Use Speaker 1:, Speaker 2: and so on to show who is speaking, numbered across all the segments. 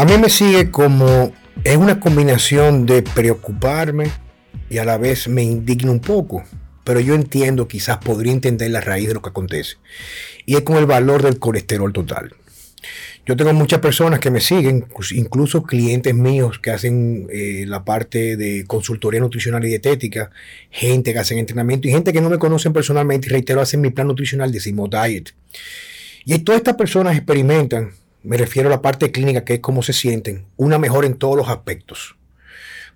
Speaker 1: A mí me sigue como es una combinación de preocuparme y a la vez me indigna un poco, pero yo entiendo, quizás podría entender la raíz de lo que acontece. Y es con el valor del colesterol total. Yo tengo muchas personas que me siguen, incluso clientes míos que hacen eh, la parte de consultoría nutricional y dietética, gente que hacen entrenamiento y gente que no me conocen personalmente reitero, hacen mi plan nutricional de Simo Diet. Y todas estas personas experimentan, me refiero a la parte clínica, que es cómo se sienten, una mejor en todos los aspectos.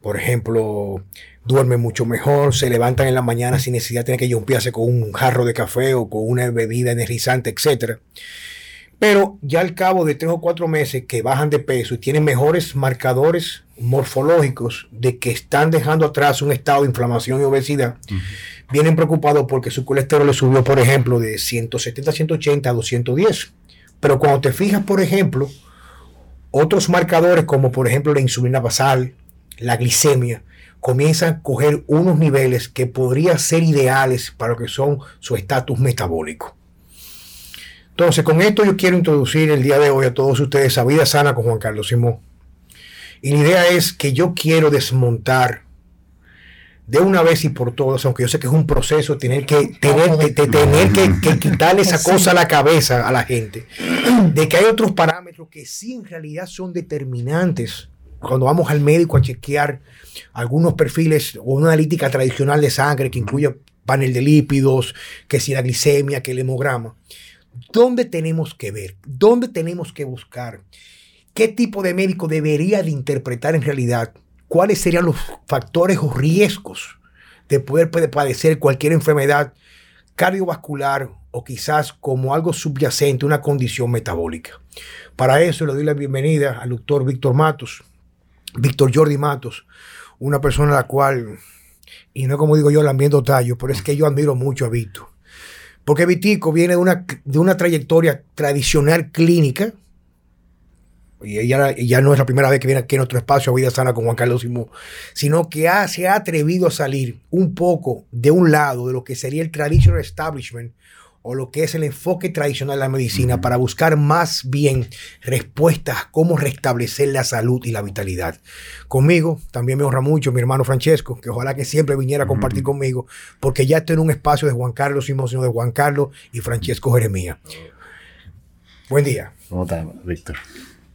Speaker 1: Por ejemplo, duermen mucho mejor, se levantan en la mañana sin necesidad de tener que jumpearse con un jarro de café o con una bebida energizante, etc. Pero ya al cabo de tres o cuatro meses que bajan de peso y tienen mejores marcadores morfológicos de que están dejando atrás un estado de inflamación y obesidad, vienen preocupados porque su colesterol le subió, por ejemplo, de 170 180 a 210. Pero cuando te fijas, por ejemplo, otros marcadores como por ejemplo la insulina basal, la glicemia, comienzan a coger unos niveles que podrían ser ideales para lo que son su estatus metabólico. Entonces, con esto yo quiero introducir el día de hoy a todos ustedes a Vida Sana con Juan Carlos Simón. Y la idea es que yo quiero desmontar de una vez y por todas, aunque yo sé que es un proceso, tener que, tener, tener que, quitarle esa cosa a la cabeza a la gente, de que hay otros parámetros que sí en realidad son determinantes cuando vamos al médico a chequear algunos perfiles o una analítica tradicional de sangre que incluye panel de lípidos, que si la glicemia, que el hemograma. ¿Dónde tenemos que ver? ¿Dónde tenemos que buscar? ¿Qué tipo de médico debería de interpretar en realidad cuáles serían los factores o riesgos de poder padecer cualquier enfermedad cardiovascular o quizás como algo subyacente, una condición metabólica? Para eso le doy la bienvenida al doctor Víctor Matos, Víctor Jordi Matos, una persona a la cual, y no como digo yo, lambiendo tallo, pero es que yo admiro mucho a Víctor. Porque Vitico viene de una, de una trayectoria tradicional clínica, y ella ya no es la primera vez que viene aquí en nuestro espacio a Vida Sana con Juan Carlos Simón, sino que se ha atrevido a salir un poco de un lado de lo que sería el traditional establishment o lo que es el enfoque tradicional de la medicina para buscar más bien respuestas a cómo restablecer la salud y la vitalidad. Conmigo también me honra mucho mi hermano Francesco, que ojalá que siempre viniera a compartir conmigo, porque ya estoy en un espacio de Juan Carlos Simón, sino de Juan Carlos y Francesco Jeremía. Buen día.
Speaker 2: ¿Cómo estás, Víctor?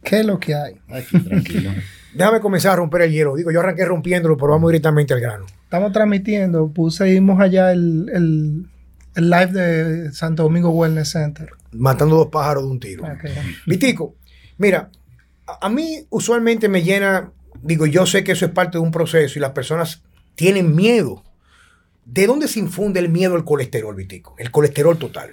Speaker 3: ¿Qué es lo que hay?
Speaker 2: Aquí, tranquilo.
Speaker 1: Déjame comenzar a romper el hielo. Digo, yo arranqué rompiéndolo, pero vamos directamente al grano.
Speaker 3: Estamos transmitiendo, pusimos allá el el live de Santo Domingo Wellness Center.
Speaker 1: Matando dos pájaros de un tiro. Vitico, mira, a, mí usualmente me llena, digo, yo sé que eso es parte de un proceso y las personas tienen miedo. ¿De dónde se infunde el miedo al colesterol, Vitico? El colesterol total.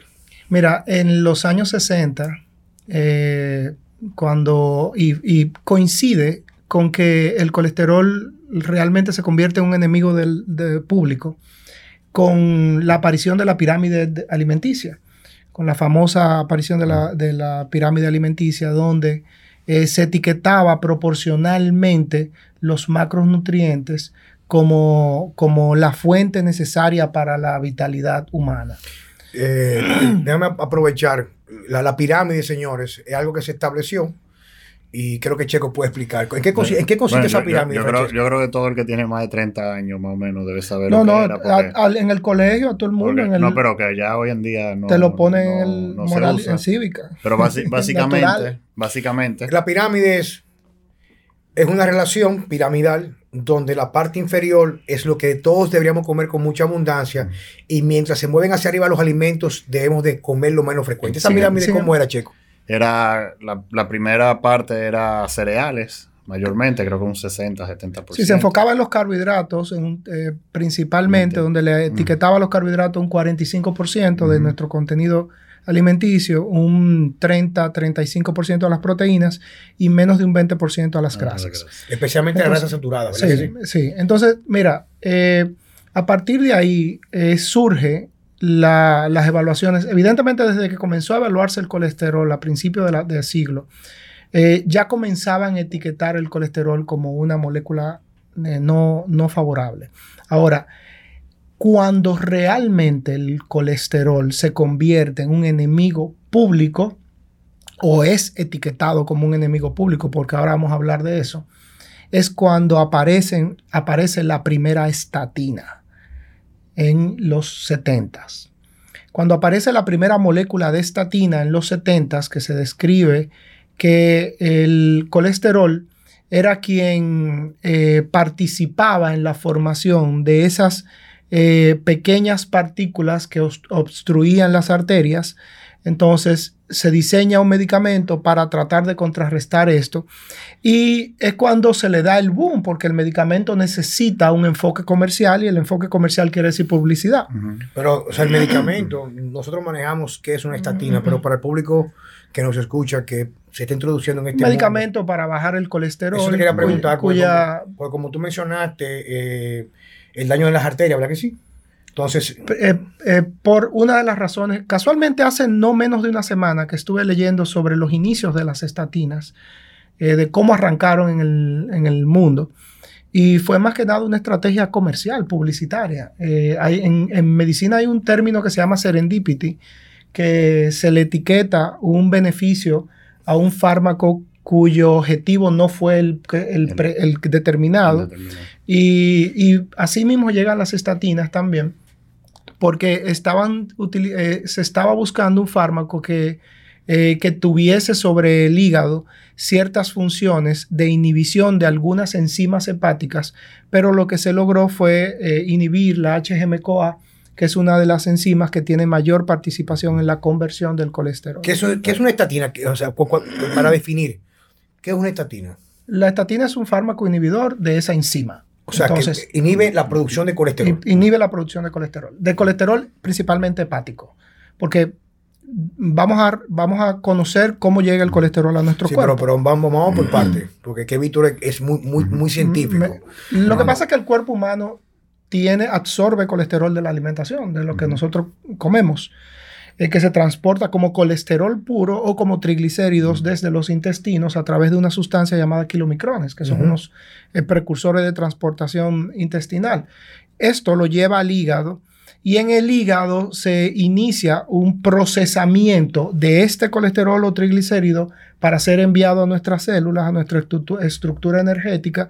Speaker 3: Mira, en los años 60, eh, cuando, y, coincide con que el colesterol realmente se convierte en un enemigo del, del público, con la aparición de la pirámide alimenticia, con la famosa aparición de la, pirámide alimenticia, donde eh, se etiquetaba proporcionalmente los macronutrientes como, como la fuente necesaria para la vitalidad humana.
Speaker 1: Eh, déjame aprovechar, la, la pirámide, señores, es algo que se estableció y creo que Checo puede explicar. ¿En qué, consiste esa pirámide?
Speaker 2: Yo, creo, que todo el que tiene más de 30 años más o menos debe saber
Speaker 3: no, lo que no, en el colegio, a todo el mundo.
Speaker 2: no, pero que ya hoy en día no.
Speaker 3: Te lo ponen en, el moral, en cívica.
Speaker 2: Pero básicamente, básicamente.
Speaker 1: La pirámide es, es una relación piramidal donde la parte inferior es lo que todos deberíamos comer con mucha abundancia mm. y mientras se mueven hacia arriba los alimentos debemos de comer lo menos frecuente. ¿Esa pirámide cómo era, Checo?
Speaker 2: era la, primera parte era cereales, mayormente, creo que un 60-70%.
Speaker 3: Sí, se enfocaba en los carbohidratos, eh, principalmente, donde le etiquetaba los carbohidratos un 45% de nuestro contenido alimenticio, un 30-35% a las proteínas y menos de un 20% a las grasas.
Speaker 1: Especialmente las grasas saturadas,
Speaker 3: ¿verdad? Sí, sí, Entonces, mira, eh, a partir de ahí eh, surge las evaluaciones, evidentemente desde que comenzó a evaluarse el colesterol a principios del siglo, eh, ya comenzaban a etiquetar el colesterol como una molécula eh, no, no favorable. Ahora, cuando realmente el colesterol se convierte en un enemigo público, o es etiquetado como un enemigo público, porque ahora vamos a hablar de eso, es cuando aparecen, aparece la primera estatina en los 70 Cuando aparece la primera molécula de estatina en los 70 que se describe que el colesterol era quien eh, participaba en la formación de esas eh, pequeñas partículas que obstruían las arterias. Entonces se diseña un medicamento para tratar de contrarrestar esto. Y es cuando se le da el boom, porque el medicamento necesita un enfoque comercial y el enfoque comercial quiere decir publicidad.
Speaker 1: Pero, o sea, el medicamento, nosotros manejamos qué es una estatina, pero para el público que nos escucha, que se está introduciendo en este
Speaker 3: medicamento para bajar el colesterol.
Speaker 1: Eso te quería preguntar, cuya, como, tú mencionaste, eh, el daño de las arterias, ¿verdad que sí? Entonces,
Speaker 3: eh, eh, por una de las razones, casualmente hace no menos de una semana que estuve leyendo sobre los inicios de las estatinas, de cómo arrancaron en el, en el, mundo. Y fue más que nada una estrategia comercial, publicitaria. Hay, en, en medicina hay un término que se llama serendipity, que se le etiqueta un beneficio a un fármaco cuyo objetivo no fue el, el, determinado. Y, y así mismo llegan las estatinas también, porque estaban eh, se estaba buscando un fármaco que, eh, que tuviese sobre el hígado ciertas funciones de inhibición de algunas enzimas hepáticas, pero lo que se logró fue eh, inhibir la HGMCoA que es una de las enzimas que tiene mayor participación en la conversión del colesterol.
Speaker 1: ¿Qué es, una estatina? O sea, para definir, ¿qué es una estatina?
Speaker 3: La estatina es un fármaco inhibidor de esa enzima.
Speaker 1: O sea, que inhibe la producción de colesterol.
Speaker 3: Inhibe la producción de colesterol. De colesterol principalmente hepático. Porque vamos a, vamos a conocer cómo llega el colesterol a nuestro cuerpo.
Speaker 1: Pero, pero vamos, vamos por parte, porque que Víctor es muy, muy, muy científico.
Speaker 3: lo que pasa es que el cuerpo humano tiene, absorbe colesterol de la alimentación, de lo que nosotros comemos, eh, que se transporta como colesterol puro o como triglicéridos desde los intestinos a través de una sustancia llamada kilomicrones, que son unos eh, precursores de transportación intestinal. Esto lo lleva al hígado y en el hígado se inicia un procesamiento de este colesterol o triglicérido para ser enviado a nuestras células, a nuestra estructura energética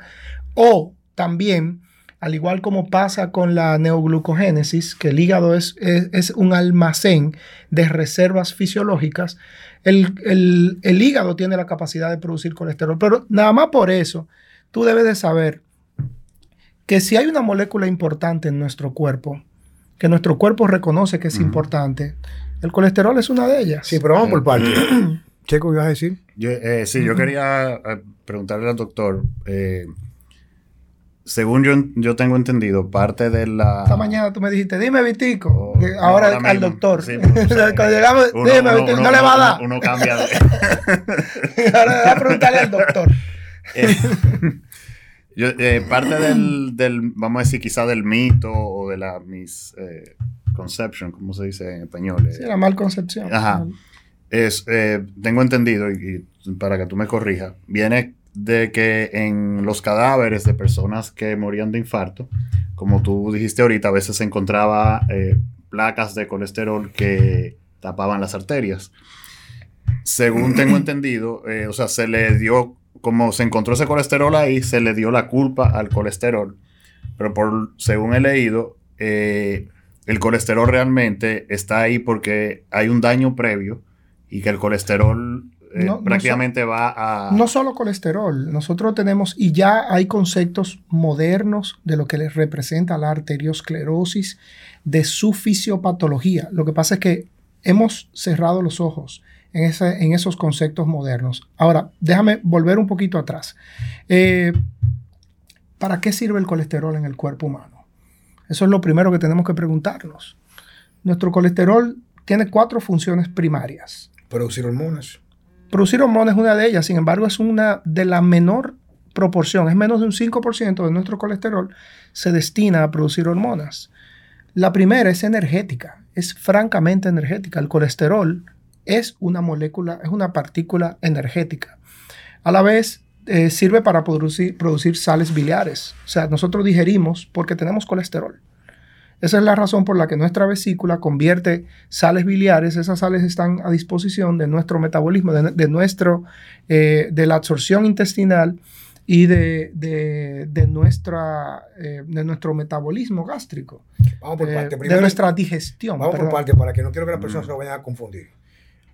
Speaker 3: o también al igual como pasa con la neoglucogénesis, que el hígado es, es, un almacén de reservas fisiológicas, el, hígado tiene la capacidad de producir colesterol. Pero nada más por eso, tú debes de saber que si hay una molécula importante en nuestro cuerpo, que nuestro cuerpo reconoce que es importante, el colesterol es una de ellas.
Speaker 1: Sí, pero vamos por partes. Checo, ¿qué ibas a decir?
Speaker 2: Eh, sí, yo quería eh, preguntarle al doctor. Eh, según yo, yo tengo entendido, parte de la.
Speaker 3: Esta mañana tú me dijiste, dime, Vitico. Oh, ahora, al doctor. Sí, Cuando llegamos, dime, Vitico, no le va a dar.
Speaker 2: Uno, cambia de.
Speaker 3: ahora voy a preguntarle al doctor.
Speaker 2: Eh, yo, eh, parte del, del, vamos a decir, quizá del mito o de la misconception, eh, ¿cómo se dice en español?
Speaker 3: Sí, la malconcepción.
Speaker 2: Ajá. Es, tengo entendido, y, y para que tú me corrijas, viene de que en los cadáveres de personas que morían de infarto, como tú dijiste ahorita, a veces se encontraba eh, placas de colesterol que tapaban las arterias. Según tengo entendido, eh, o sea, se le dio, como se encontró ese colesterol ahí, se le dio la culpa al colesterol. Pero por, según he leído, eh, el colesterol realmente está ahí porque hay un daño previo y que el colesterol eh, prácticamente va a...
Speaker 3: No solo colesterol, nosotros tenemos, y ya hay conceptos modernos de lo que les representa la arteriosclerosis, de su fisiopatología. Lo que pasa es que hemos cerrado los ojos en, en esos conceptos modernos. Ahora, déjame volver un poquito atrás. Eh, ¿Para qué sirve el colesterol en el cuerpo humano? Eso es lo primero que tenemos que preguntarnos. Nuestro colesterol tiene cuatro funciones primarias.
Speaker 1: Producir hormonas
Speaker 3: Producir hormonas es una de ellas, sin embargo, es una de la menor proporción, es menos de un 5% de nuestro colesterol se destina a producir hormonas. La primera es energética, es francamente energética. El colesterol es una molécula, es una partícula energética. A la vez, eh, sirve para producir, producir sales biliares. O sea, nosotros digerimos porque tenemos colesterol. Esa es la razón por la que nuestra vesícula convierte sales biliares. Esas sales están a disposición de nuestro metabolismo, de, nuestro, eh, de la absorción intestinal y de, de, nuestra, eh, de nuestro metabolismo gástrico.
Speaker 1: Vamos por parte.
Speaker 3: de nuestra digestión.
Speaker 1: Vamos por parte para que no quiero que las personas se lo vayan a confundir.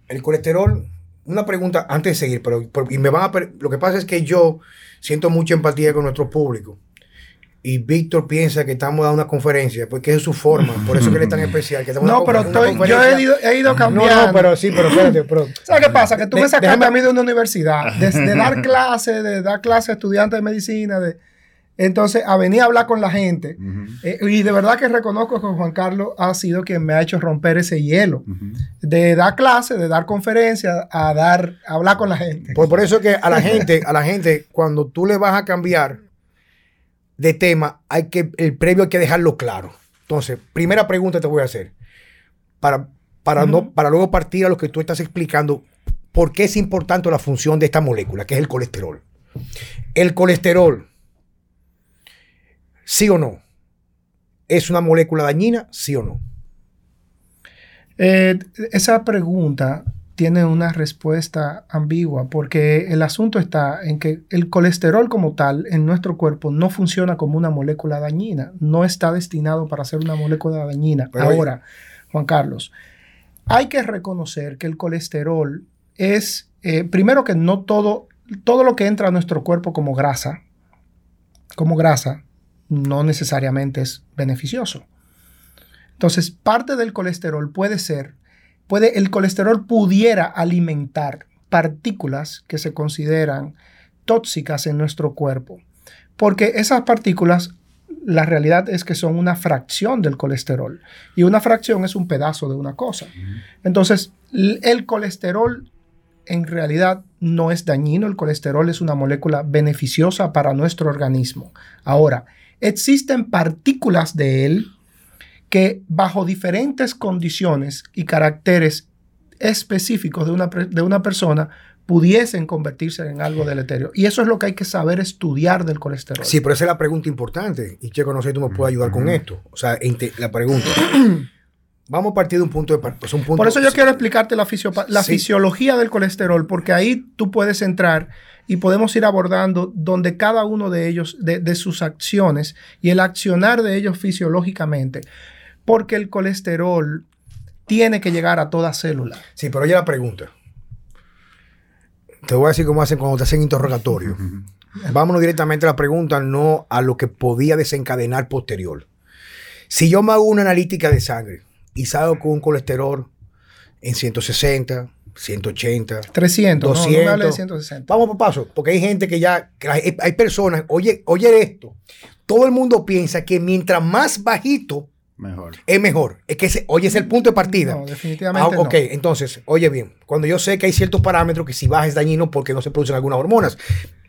Speaker 1: El colesterol, una pregunta antes de seguir, pero, y me van a, lo que pasa es que yo siento mucha empatía con nuestro público y Víctor piensa que estamos dando una conferencia, porque es su forma, por eso que él es tan especial. Que
Speaker 3: no, pero estoy, yo he ido, he ido cambiando. No, no,
Speaker 1: pero sí, pero espérate, pero...
Speaker 3: ¿Sabes qué pasa? Que tú me sacaste a mí de una universidad, de, dar clases, de dar clases a estudiantes de medicina, de... Entonces, a venir a hablar con la gente. Eh, y de verdad que reconozco que Juan Carlos ha sido quien me ha hecho romper ese hielo. De dar clases, de dar conferencias, a dar, a hablar con la gente.
Speaker 1: Pues por eso que a la gente, a la gente, cuando tú le vas a cambiar de tema, hay que, el previo hay que dejarlo claro. Entonces, primera pregunta te voy a hacer. Para, para, no, para luego partir a lo que tú estás explicando, ¿por qué es importante la función de esta molécula, que es el colesterol? El colesterol, ¿sí o no? ¿Es una molécula dañina, sí o no?
Speaker 3: Eh, esa pregunta tiene una respuesta ambigua porque el asunto está en que el colesterol como tal en nuestro cuerpo no funciona como una molécula dañina, no está destinado para ser una molécula dañina. Ahora, Juan Carlos, hay que reconocer que el colesterol es, eh, primero que no todo, todo lo que entra a nuestro cuerpo como grasa, como grasa, no necesariamente es beneficioso. Entonces, parte del colesterol puede ser puede, el colesterol pudiera alimentar partículas que se consideran tóxicas en nuestro cuerpo. Porque esas partículas, la realidad es que son una fracción del colesterol. Y una fracción es un pedazo de una cosa. Entonces, el colesterol en realidad no es dañino. El colesterol es una molécula beneficiosa para nuestro organismo. Ahora, existen partículas de él que bajo diferentes condiciones y caracteres específicos de una, de una persona pudiesen convertirse en algo deleterio. Y eso es lo que hay que saber estudiar del colesterol.
Speaker 1: Sí, pero esa es la pregunta importante. Y Checo, no sé si tú me puedes ayudar con esto. O sea, la pregunta. Vamos a partir de un punto de partida.
Speaker 3: Por eso yo quiero explicarte la, la fisiología del colesterol, porque ahí tú puedes entrar y podemos ir abordando donde cada uno de ellos, de, de sus acciones y el accionar de ellos fisiológicamente porque el colesterol tiene que llegar a toda célula.
Speaker 1: Sí, pero oye la pregunta. Te voy a decir cómo hacen cuando te hacen interrogatorio. Vámonos directamente a la pregunta, no a lo que podía desencadenar posterior. Si yo me hago una analítica de sangre y salgo con un colesterol en 160, 180,
Speaker 3: 300,
Speaker 1: 200, no, de 160. Vamos por paso, porque hay gente que ya, hay, hay personas, oye, oye esto, todo el mundo piensa que mientras más bajito
Speaker 2: Mejor.
Speaker 1: Es mejor. Es que, oye, es el punto de partida.
Speaker 3: No, definitivamente. Ah,
Speaker 1: ok, entonces, oye bien, cuando yo sé que hay ciertos parámetros que si baja es dañino porque no se producen algunas hormonas.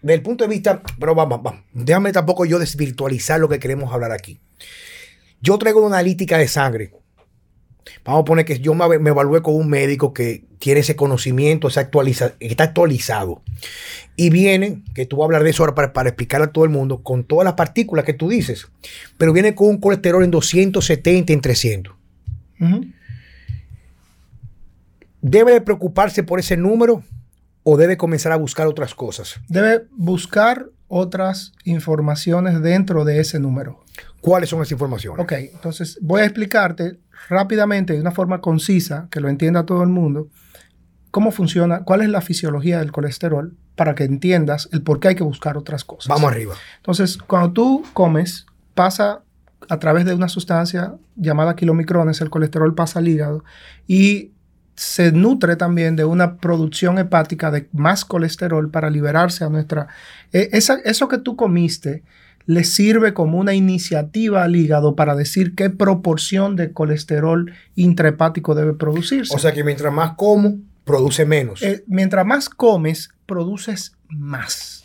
Speaker 1: Desde el punto de vista, pero vamos, vamos, déjame tampoco yo desvirtualizar lo que queremos hablar aquí. Yo traigo una analítica de sangre Vamos a poner que yo me, me evalué con un médico que tiene ese conocimiento, esa actualiza, está actualizado. Y viene, que tú vas a hablar de eso ahora para, para, explicar a todo el mundo, con todas las partículas que tú dices. Pero viene con un colesterol en 270, en 300. ¿Debe preocuparse por ese número o debe comenzar a buscar otras cosas?
Speaker 3: Debe buscar otras informaciones dentro de ese número.
Speaker 1: ¿Cuáles son esas informaciones?
Speaker 3: Ok, entonces voy a explicarte rápidamente, de una forma concisa, que lo entienda todo el mundo, cómo funciona, cuál es la fisiología del colesterol, para que entiendas el por qué hay que buscar otras cosas.
Speaker 1: Vamos arriba.
Speaker 3: Entonces, cuando tú comes, pasa a través de una sustancia llamada kilomicrones, el colesterol pasa al hígado y se nutre también de una producción hepática de más colesterol para liberarse a nuestra... E, eso que tú comiste le sirve como una iniciativa al hígado para decir qué proporción de colesterol intrahepático debe producirse.
Speaker 1: O sea que mientras más como, produce menos.
Speaker 3: Eh, mientras más comes, produces más.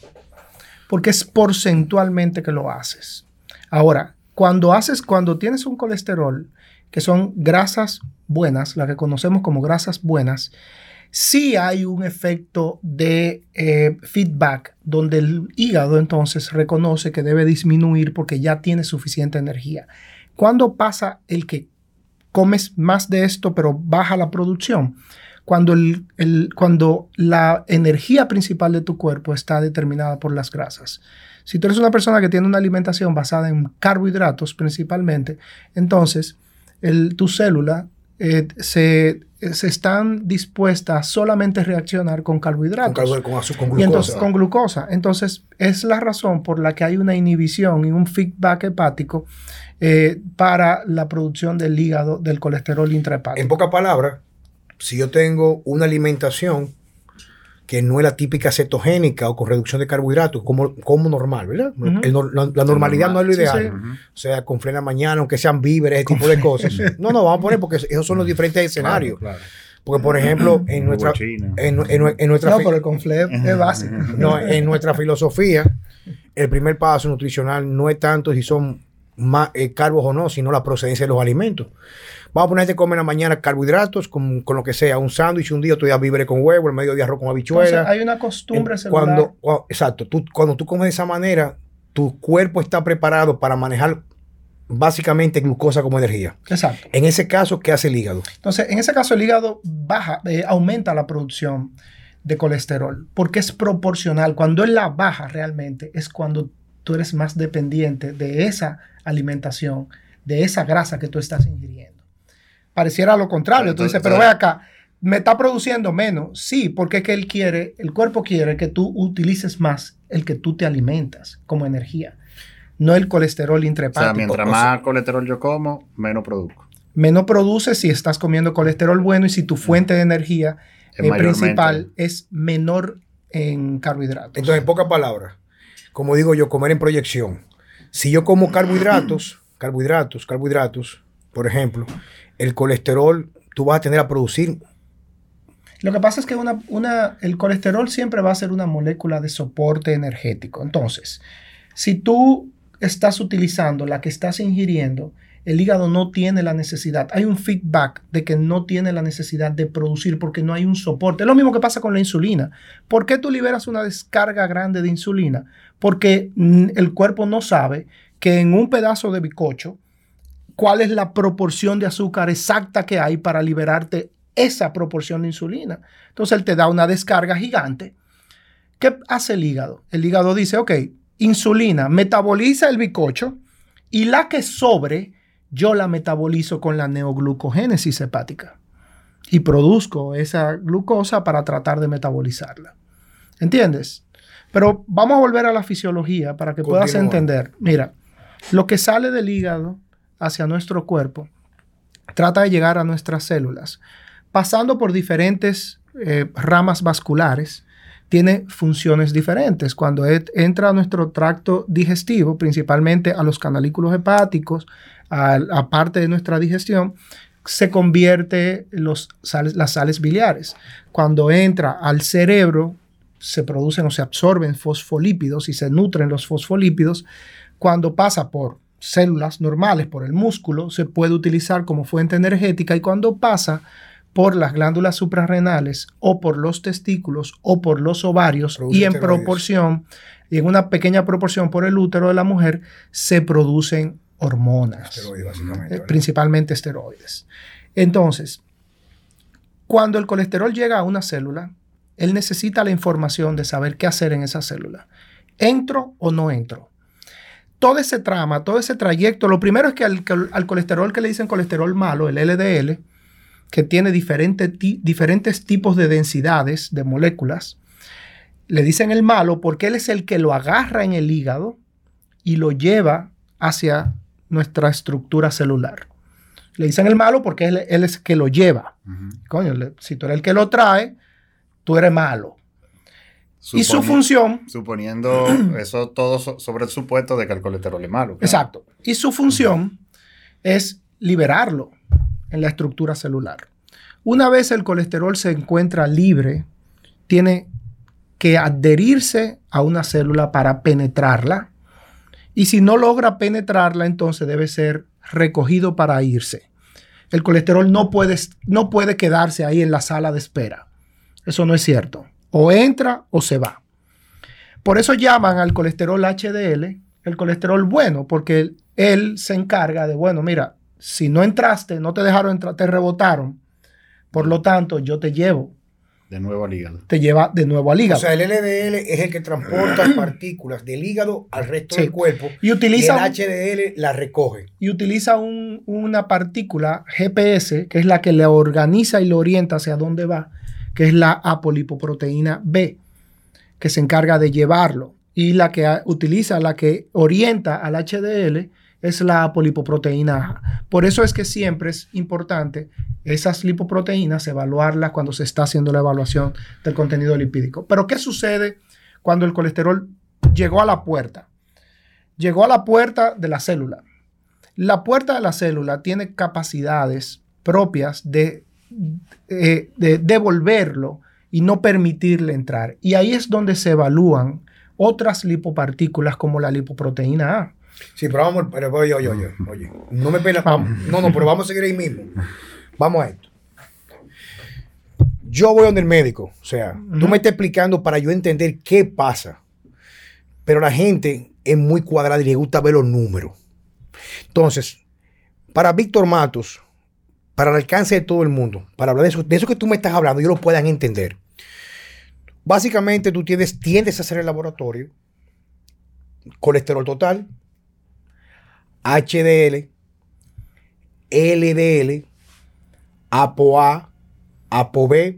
Speaker 3: Porque es porcentualmente que lo haces. Ahora, cuando haces, cuando tienes un colesterol, que son grasas buenas, las que conocemos como grasas buenas, sí hay un efecto de eh, feedback donde el hígado entonces reconoce que debe disminuir porque ya tiene suficiente energía. ¿Cuándo pasa el que comes más de esto pero baja la producción? Cuando, el, cuando la energía principal de tu cuerpo está determinada por las grasas. Si tú eres una persona que tiene una alimentación basada en carbohidratos principalmente, entonces el, tu célula eh, se, se, están dispuestas a solamente reaccionar con carbohidratos.
Speaker 1: Con, con, con
Speaker 3: glucosa. entonces, con glucosa. Entonces, es la razón por la que hay una inhibición y un feedback hepático eh, para la producción del hígado del colesterol intrahepático.
Speaker 1: En pocas palabras, si yo tengo una alimentación que no es la típica cetogénica o con reducción de carbohidratos, como, como normal, ¿verdad? la, normalidad no es lo ideal. O sea, con frena mañana, aunque sean víveres, ese tipo de cosas. no, no, vamos a poner porque esos son los diferentes escenarios. Porque, por ejemplo, en nuestra, en, en, nuestra...
Speaker 3: No, pero el confle es básico.
Speaker 1: No, en nuestra filosofía, el primer paso nutricional no es tanto si son más eh, carbos o no, sino la procedencia de los alimentos. Vamos a ponerte a comer en la mañana carbohidratos con, con lo que sea, un sándwich, un día tú ya víveres con huevo, el medio día arroz con habichuela.
Speaker 3: hay una costumbre
Speaker 1: celular. Cuando, exacto, tú, cuando tú comes de esa manera, tu cuerpo está preparado para manejar básicamente glucosa como energía.
Speaker 3: Exacto.
Speaker 1: En ese caso, ¿qué hace el hígado?
Speaker 3: Entonces, en ese caso, el hígado baja, eh, aumenta la producción de colesterol porque es proporcional. Cuando él la baja realmente es cuando tú eres más dependiente de esa alimentación, de esa grasa que tú estás ingiriendo pareciera lo contrario. Tú dices, pero ve acá, me está produciendo menos. Sí, porque es que él quiere, el cuerpo quiere que tú utilices más el que tú te alimentas como energía, no el colesterol intrahepático. O
Speaker 2: sea, mientras más colesterol yo como, menos produzco.
Speaker 3: Menos produces si estás comiendo colesterol bueno y si tu fuente de energía eh, principal es menor en carbohidratos.
Speaker 1: Entonces, en pocas palabras, como digo yo, comer en proyección. Si yo como carbohidratos, carbohidratos, carbohidratos, por ejemplo, el colesterol tú vas a tener a producir.
Speaker 3: Lo que pasa es que una, una, el colesterol siempre va a ser una molécula de soporte energético. Entonces, si tú estás utilizando la que estás ingiriendo, el hígado no tiene la necesidad. Hay un feedback de que no tiene la necesidad de producir porque no hay un soporte. Es lo mismo que pasa con la insulina. ¿Por qué tú liberas una descarga grande de insulina? Porque mm, el cuerpo no sabe que en un pedazo de bicocho cuál es la proporción de azúcar exacta que hay para liberarte esa proporción de insulina. Entonces él te da una descarga gigante. ¿Qué hace el hígado? El hígado dice, ok, insulina, metaboliza el bicocho y la que sobre, yo la metabolizo con la neoglucogénesis hepática y produzco esa glucosa para tratar de metabolizarla. ¿Entiendes? Pero vamos a volver a la fisiología para que puedas entender. Mira, lo que sale del hígado hacia nuestro cuerpo, trata de llegar a nuestras células, pasando por diferentes eh, ramas vasculares, tiene funciones diferentes. Cuando entra a nuestro tracto digestivo, principalmente a los canalículos hepáticos, a, parte de nuestra digestión, se convierte los las sales biliares. Cuando entra al cerebro, se producen o se absorben fosfolípidos y se nutren los fosfolípidos. Cuando pasa por células normales por el músculo, se puede utilizar como fuente energética y cuando pasa por las glándulas suprarrenales o por los testículos o por los ovarios y en proporción, y en una pequeña proporción por el útero de la mujer, se producen hormonas, eh, principalmente esteroides. Entonces, cuando el colesterol llega a una célula, él necesita la información de saber qué hacer en esa célula. ¿Entro o no entro? todo ese trama, todo ese trayecto, lo primero es que al, colesterol que le dicen colesterol malo, el LDL, que tiene diferentes tipos de densidades de moléculas, le dicen el malo porque él es el que lo agarra en el hígado y lo lleva hacia nuestra estructura celular. Le dicen el malo porque él, es el que lo lleva. Coño, si tú eres el que lo trae, tú eres malo y su función.
Speaker 2: Suponiendo eso todo sobre el supuesto de que el colesterol es malo.
Speaker 3: Exacto. Y su función es liberarlo en la estructura celular. Una vez el colesterol se encuentra libre, tiene que adherirse a una célula para penetrarla. Y si no logra penetrarla, entonces debe ser recogido para irse. El colesterol no puede, no puede quedarse ahí en la sala de espera. Eso no es cierto. O entra o se va. Por eso llaman al colesterol HDL el colesterol bueno, porque él se encarga de, bueno, mira, si no entraste, no te dejaron entrar, te rebotaron, por lo tanto, yo te llevo.
Speaker 2: De nuevo al hígado.
Speaker 3: Te lleva de nuevo al hígado.
Speaker 1: O sea, el LDL es el que transporta partículas del hígado al resto
Speaker 3: Sí.
Speaker 1: del cuerpo.
Speaker 3: y utiliza,
Speaker 1: y el HDL la recoge.
Speaker 3: y utiliza un- una partícula GPS, que es la que le organiza y le orienta hacia dónde va, que es la apolipoproteína B, que se encarga de llevarlo. Y la que utiliza, la que orienta al HDL, es la apolipoproteína A. Por eso es que siempre es importante esas lipoproteínas evaluarlas cuando se está haciendo la evaluación del contenido lipídico. Pero ¿qué sucede cuando el colesterol llegó a la puerta? Llegó a la puerta de la célula. La puerta de la célula tiene capacidades propias de, eh, de devolverlo y no permitirle entrar. Y ahí es donde se evalúan otras lipopartículas como la lipoproteína A.
Speaker 1: Sí, pero vamos, pero oye, oye, oye, oye. No me pena.
Speaker 3: Vamos.
Speaker 1: No, no, pero vamos a seguir ahí mismo. Vamos a esto. Yo voy donde el médico. O sea, tú me estás explicando para yo entender qué pasa. Pero la gente es muy cuadrada y le gusta ver los números. Entonces, para Víctor Matos, para el alcance de todo el mundo, para hablar de eso, de eso que tú me estás hablando, ellos lo puedan entender. Básicamente, tú tienes, tiendes a hacer el laboratorio, colesterol total, HDL, LDL, ApoA, ApoB,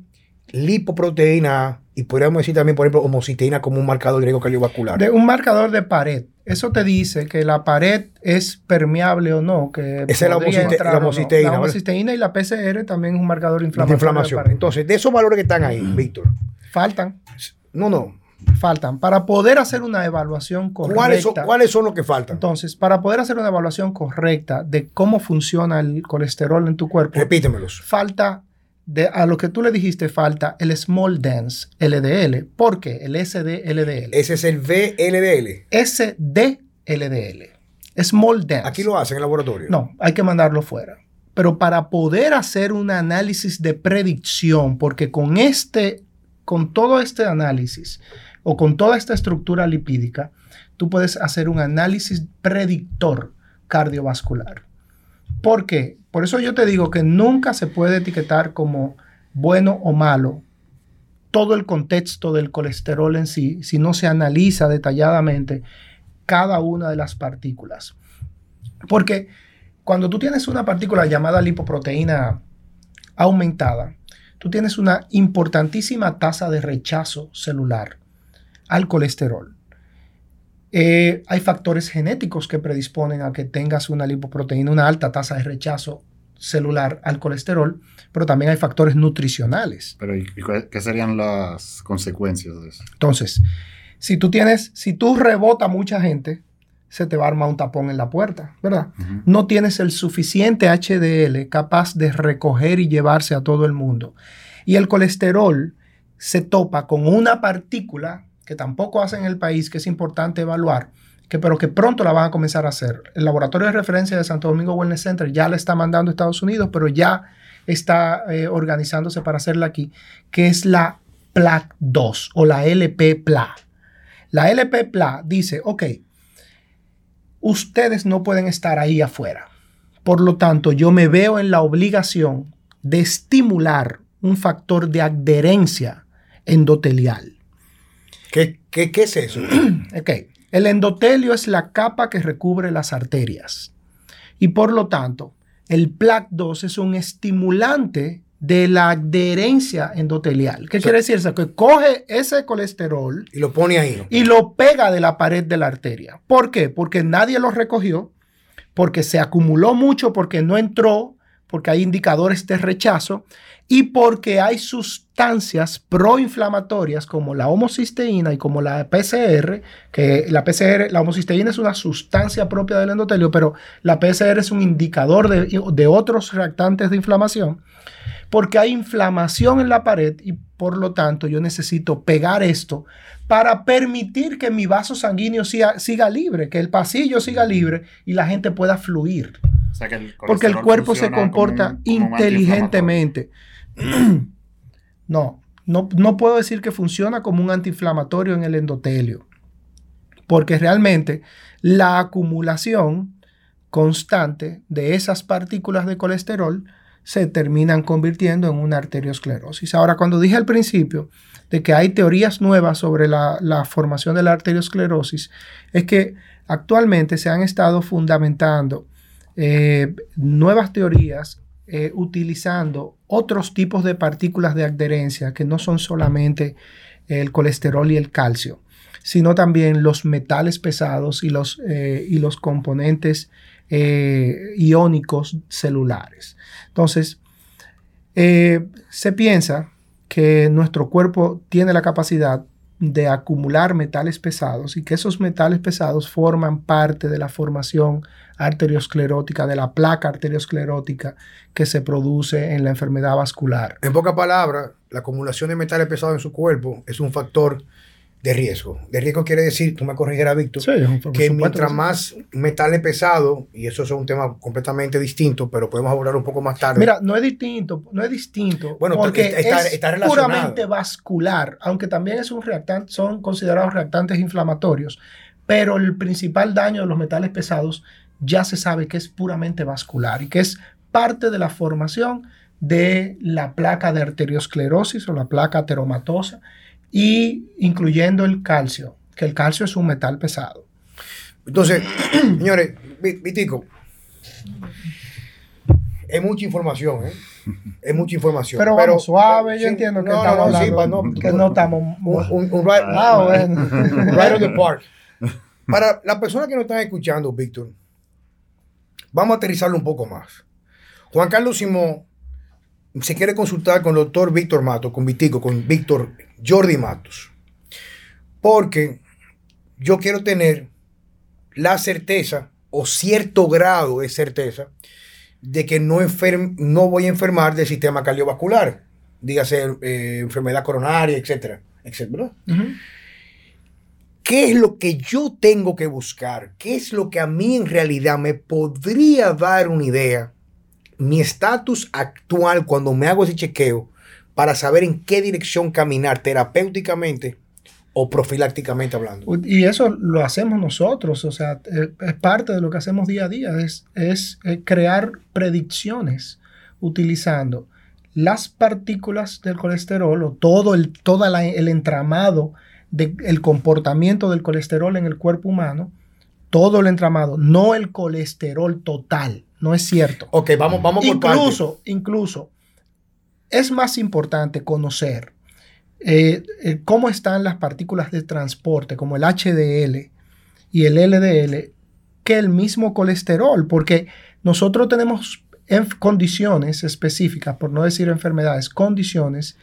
Speaker 1: lipoproteína A y podríamos decir también, por ejemplo, homocisteína como un marcador de riesgo cardiovascular.
Speaker 3: De un marcador de pared. Eso te dice que la pared es permeable o no. Que
Speaker 1: Esa es la homociste- la
Speaker 3: no.
Speaker 1: homocisteína,
Speaker 3: La homocisteína y la PCR también es un marcador
Speaker 1: de
Speaker 3: inflamatorio.
Speaker 1: inflamación.
Speaker 3: de.
Speaker 1: Entonces, de esos valores que están ahí, Víctor,
Speaker 3: faltan,
Speaker 1: no, no.
Speaker 3: Faltan. Para poder hacer una evaluación correcta.
Speaker 1: ¿Cuáles son, ¿Cuáles son los que faltan?
Speaker 3: Entonces, para poder hacer una evaluación correcta de cómo funciona el colesterol en tu cuerpo,
Speaker 1: Repítemelos.
Speaker 3: falta, de, a lo que tú le dijiste, falta el small dense LDL. ¿Por qué? El SD-LDL.
Speaker 1: Ese es el VLDL.
Speaker 3: SD-LDL. Small dense.
Speaker 1: Aquí lo hacen en el laboratorio.
Speaker 3: No, hay que mandarlo fuera. Pero para poder hacer un análisis de predicción, porque con este, con todo este análisis o con toda esta estructura lipídica, tú puedes hacer un análisis predictor cardiovascular. ¿Por qué? Por eso yo te digo que nunca se puede etiquetar como bueno o malo todo el contexto del colesterol en sí si no se analiza detalladamente cada una de las partículas. Porque cuando tú tienes una partícula llamada lipoproteína aumentada, tú tienes una importantísima tasa de rechazo celular al colesterol. Eh, hay factores genéticos que predisponen a que tengas una lipoproteína, una alta tasa de rechazo celular al colesterol, pero también hay factores nutricionales.
Speaker 2: Pero ¿y y cuál- qué serían las consecuencias de eso?
Speaker 3: Entonces, si tú tienes, si tú rebota mucha gente, se te va a armar un tapón en la puerta, ¿verdad? No tienes el suficiente HDL capaz de recoger y llevarse a todo el mundo. Y el colesterol se topa con una partícula que tampoco hace en el país, que es importante evaluar, que, pero que pronto la van a comenzar a hacer. El laboratorio de referencia de Santo Domingo Wellness Center ya la está mandando a Estados Unidos, pero ya está eh, organizándose para hacerla aquí, que es la PLA2 o la LP-PLA. La LP-PLA dice, ok, ustedes no pueden estar ahí afuera. Por lo tanto, yo me veo en la obligación de estimular un factor de adherencia endotelial.
Speaker 1: ¿Qué, qué, qué es eso?
Speaker 3: Ok, El endotelio es la capa que recubre las arterias. Y por lo tanto, el PLAC2 es un estimulante de la adherencia endotelial. ¿Qué quiere decir eso? Que coge ese colesterol
Speaker 1: y lo pone ahí.
Speaker 3: y lo pega de la pared de la arteria. ¿Por qué? Porque nadie lo recogió, porque se acumuló mucho, porque no entró, porque hay indicadores de rechazo y porque hay sustancias proinflamatorias como la homocisteína y como la PCR, que la PCR, la homocisteína es una sustancia propia del endotelio, pero la PCR es un indicador de, de otros reactantes de inflamación porque hay inflamación en la pared y por lo tanto yo necesito pegar esto para permitir que mi vaso sanguíneo siga, siga libre, que el pasillo siga libre y la gente pueda fluir.
Speaker 2: O sea que el
Speaker 3: Porque el cuerpo se comporta
Speaker 2: como un- como un
Speaker 3: inteligentemente. no, no, no puedo decir que funciona como un antiinflamatorio en el endotelio, porque realmente la acumulación constante de esas partículas de colesterol se terminan convirtiendo en una arteriosclerosis. Ahora, cuando dije al principio de que hay teorías nuevas sobre la, formación de la arteriosclerosis, es que actualmente se han estado fundamentando eh, nuevas teorías eh, utilizando otros tipos de partículas de adherencia que no son solamente el colesterol y el calcio, sino también los metales pesados y los, eh, y los componentes iónicos celulares. Entonces, se piensa que nuestro cuerpo tiene la capacidad de acumular metales pesados y que esos metales pesados forman parte de la formación arteriosclerótica, de la placa arteriosclerótica que se produce en la enfermedad vascular.
Speaker 1: En pocas palabras, la acumulación de metales pesados en su cuerpo es un factor de riesgo. De riesgo quiere decir, tú me corrigirás, Víctor, que mientras más metales pesados, y eso es un tema completamente distinto, pero podemos abordar un poco más tarde.
Speaker 3: Mira, no es distinto, no es distinto, bueno, porque está, es puramente vascular, aunque también es un reactante, son considerados reactantes inflamatorios, pero el principal daño de los metales pesados ya se sabe que es puramente vascular y que es parte de la formación de la placa de arteriosclerosis o la placa ateromatosa y incluyendo el calcio, que el calcio es un metal pesado.
Speaker 1: Entonces, señores, Vitico, es mucha información, ¿eh? Es mucha información.
Speaker 3: Pero, pero suave, yo entiendo que, estamos no, que no estamos... Un, un, right, ah,
Speaker 1: bueno. right on the park. Para las personas que nos están escuchando, Víctor, vamos a aterrizarlo un poco más. Juan Carlos Simón se quiere consultar con el doctor Víctor Matos, con Vitico, con Víctor Jordi Matos. Porque yo quiero tener la certeza o cierto grado de certeza de que no, no voy a enfermar del sistema cardiovascular, dígase eh, enfermedad coronaria, etcétera, etcétera. ¿Qué es lo que yo tengo que buscar? ¿Qué es lo que a mí en realidad me podría dar una idea mi estatus actual cuando me hago ese chequeo para saber en qué dirección caminar terapéuticamente o profilácticamente hablando.
Speaker 3: Y eso lo hacemos nosotros, o sea, eh, es parte de lo que hacemos día a día, es, es eh, crear predicciones utilizando las partículas del colesterol o todo el, el entramado del comportamiento del colesterol en el cuerpo humano, todo el entramado, no el colesterol total, no es cierto.
Speaker 1: Ok, vamos, vamos
Speaker 3: por Incluso, incluso, es más importante conocer eh, eh, cómo están las partículas de transporte, como el HDL y el LDL, que el mismo colesterol, porque nosotros tenemos condiciones específicas, por no decir enfermedades, condiciones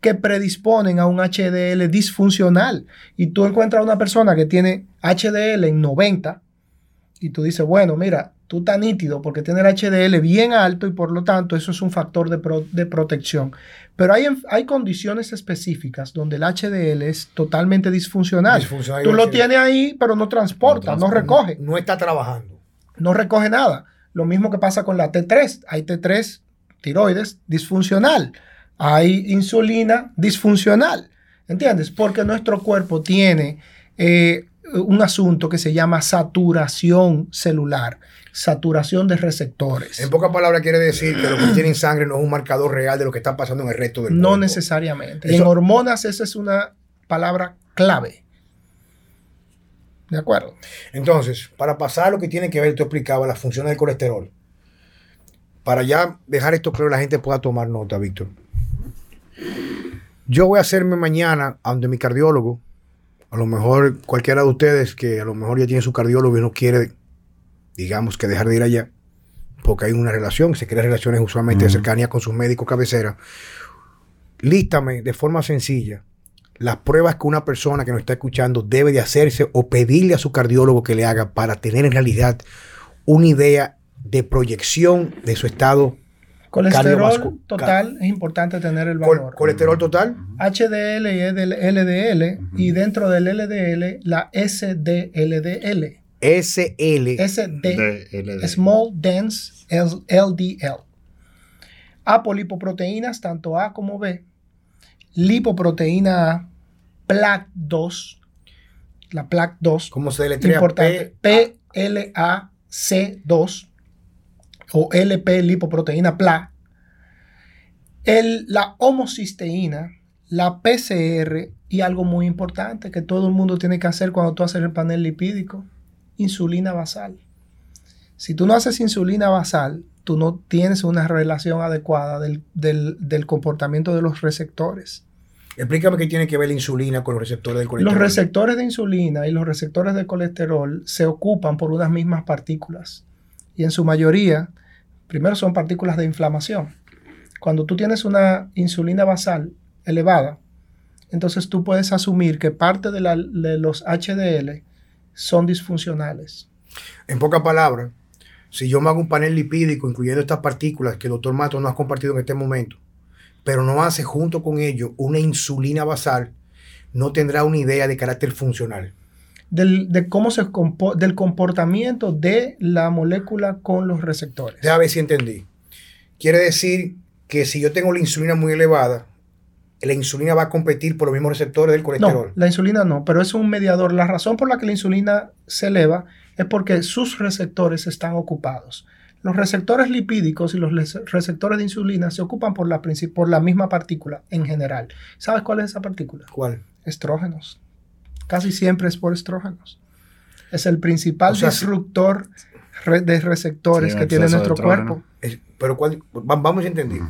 Speaker 3: que predisponen a un HDL disfuncional. Y tú encuentras a una persona que tiene HDL en 90 y tú dices, bueno, mira, tú estás nítido porque tiene el HDL bien alto y por lo tanto eso es un factor de, protección. Pero hay, hay condiciones específicas donde el HDL es totalmente disfuncional. tú lo tienes ahí, pero no transporta, no, recoge.
Speaker 1: No, está trabajando.
Speaker 3: No recoge nada. Lo mismo que pasa con la T3. Hay T3 tiroides disfuncional. Hay insulina disfuncional. ¿Entiendes? Porque nuestro cuerpo tiene eh, un asunto que se llama saturación celular saturación de receptores.
Speaker 1: En pocas palabras quiere decir que lo que tiene en sangre no es un marcador real de lo que está pasando en el resto del cuerpo.
Speaker 3: No necesariamente. En hormonas esa es una palabra clave. ¿De acuerdo?
Speaker 1: Entonces, para pasar a lo que tiene que ver, tú explicabas las funciones del colesterol. Para ya dejar esto claro, la gente pueda tomar nota, Víctor. Yo voy a hacerme mañana ante mi cardiólogo. A lo mejor cualquiera de ustedes que a lo mejor ya tiene su cardiólogo y no quiere digamos que dejar de ir allá, porque hay una relación, se crean relaciones usualmente de cercanía con sus médicos cabecera. Lístame de forma sencilla las pruebas que una persona que nos está escuchando debe de hacerse o pedirle a su cardiólogo que le haga para tener en realidad una idea de proyección de su estado
Speaker 3: Colesterol total, es importante tener el valor.
Speaker 1: colesterol total.
Speaker 3: HDL y LDL, y dentro del LDL, la SDLDL.
Speaker 1: SL.
Speaker 3: SD. Small Dense LDL. Apolipoproteínas, tanto A como B. Lipoproteína A, PLAC 2. La PLAC 2.
Speaker 1: ¿Cómo se deletrea?
Speaker 3: Importante. P-L-A-C. C2 o LP lipoproteína PLA, el, la homocisteína, la PCR y algo muy importante que todo el mundo tiene que hacer cuando tú haces el panel lipídico, insulina basal. Si tú no haces insulina basal, tú no tienes una relación adecuada del, del comportamiento de los receptores.
Speaker 1: Explícame qué tiene que ver la insulina con los receptores del colesterol.
Speaker 3: Los receptores de insulina y los receptores de colesterol se ocupan por unas mismas partículas. Y en su mayoría, primero son partículas de inflamación. Cuando tú tienes una insulina basal elevada, entonces tú puedes asumir que parte de, de los HDL son disfuncionales.
Speaker 1: En pocas palabras, si yo me hago un panel lipídico incluyendo estas partículas que el doctor Mato no ha compartido en este momento, pero no hace junto con ello una insulina basal, no tendrá una idea de carácter funcional.
Speaker 3: Del, de cómo se del comportamiento de la molécula con los receptores.
Speaker 1: Déjame ver si entendí. Quiere decir que si yo tengo la insulina muy elevada, la insulina va a competir por los mismos receptores del colesterol.
Speaker 3: No, la insulina no, pero es un mediador. La razón por la que la insulina se eleva es porque sus receptores están ocupados. Los receptores lipídicos y los receptores de insulina se ocupan por la, por la misma partícula en general. ¿Sabes cuál es esa partícula?
Speaker 1: ¿Cuál?
Speaker 3: Estrógenos. Casi siempre es por estrógenos. Es el principal disruptor de receptores que tiene nuestro cuerpo.
Speaker 1: pero vamos a entender.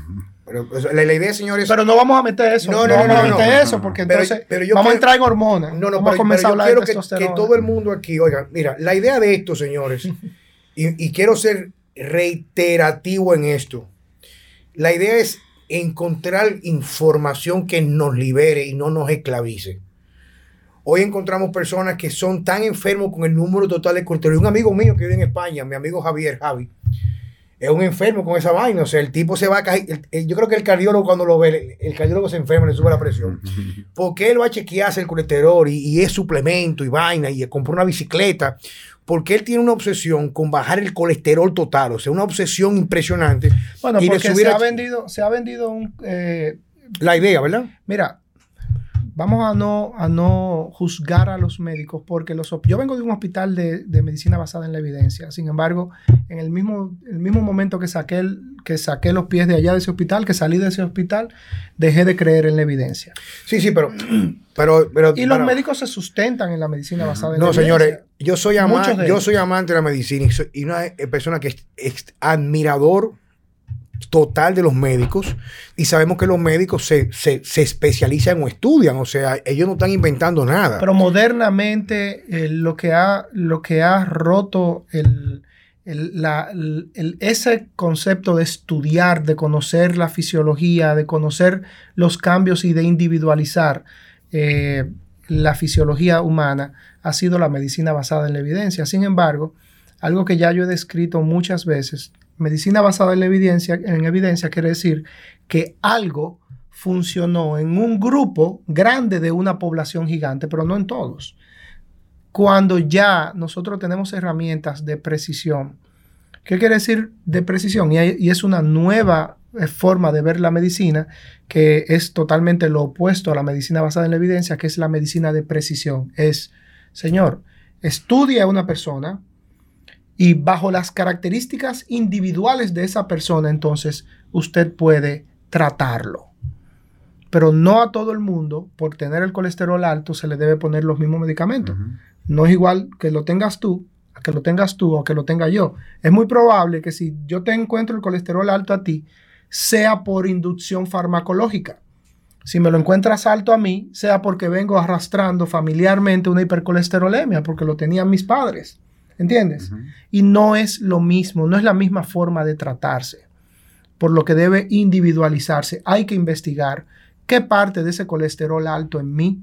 Speaker 1: Pero la, idea, señores.
Speaker 3: Pero no vamos a meter eso. No, no, no, vamos a meter eso porque entonces vamos a entrar en hormonas.
Speaker 1: No, no, vamos a comenzar a hablar de que, que todo el mundo aquí, oiga, mira, la idea de esto, señores, y, y quiero ser reiterativo en esto. La idea es encontrar información que nos libere y no nos esclavice. Hoy encontramos personas que son tan enfermos con el número total de colesterol. Un amigo mío que vive en España, mi amigo Javier Javi, es un enfermo con esa vaina. O sea, el tipo se va a caer. yo creo que el cardiólogo, cuando lo ve, el, cardiólogo se enferma, le sube la presión. Porque él va a chequearse el colesterol y, y es suplemento y vaina y compró una bicicleta porque él tiene una obsesión con bajar el colesterol total, o sea, una obsesión impresionante.
Speaker 3: Bueno, porque se ha vendido, se ha vendido un... Eh,
Speaker 1: la idea, ¿verdad?
Speaker 3: Mira, vamos a no, a no juzgar a los médicos porque los, yo vengo de un hospital de, medicina basada en la evidencia. Sin embargo, en el mismo, el mismo momento que saqué, el, que saqué los pies de allá de ese hospital, que salí de ese hospital, dejé de creer en la evidencia.
Speaker 1: Sí, sí, pero... pero, pero
Speaker 3: y los médicos se sustentan en la medicina basada en
Speaker 1: la
Speaker 3: evidencia.
Speaker 1: No, señores, yo soy, amante, yo soy amante de la medicina y, una persona que es admirador total de los médicos y sabemos que los médicos se, especializan o estudian, o sea, ellos no están inventando nada.
Speaker 3: Pero modernamente eh, lo, que ha, lo que ha roto el, ese concepto de estudiar, de conocer la fisiología, de conocer los cambios y de individualizar eh, la fisiología humana, ha sido la medicina basada en la evidencia. Sin embargo, algo que ya yo he descrito muchas veces, medicina basada en la evidencia, en evidencia quiere decir que algo funcionó en un grupo grande de una población gigante, pero no en todos. Cuando ya nosotros tenemos herramientas de precisión, ¿qué quiere decir de precisión? Y, es una nueva eh, forma de ver la medicina que es totalmente lo opuesto a la medicina basada en la evidencia, que es la medicina de precisión. Es, señor, estudia a una persona, y bajo las características individuales de esa persona, entonces usted puede tratarlo. Pero no a todo el mundo, por tener el colesterol alto, se le debe poner los mismos medicamentos. No es igual que lo tengas tú, a que lo tengas tú o que lo tenga yo. Es muy probable que si yo te encuentro el colesterol alto a ti, sea por inducción farmacológica. Si me lo encuentras alto a mí, sea porque vengo arrastrando familiarmente una hipercolesterolemia, porque lo tenían mis padres. ¿Entiendes? Y no es lo mismo, no es la misma forma de tratarse, por lo que debe individualizarse. Hay que investigar qué parte de ese colesterol alto en mí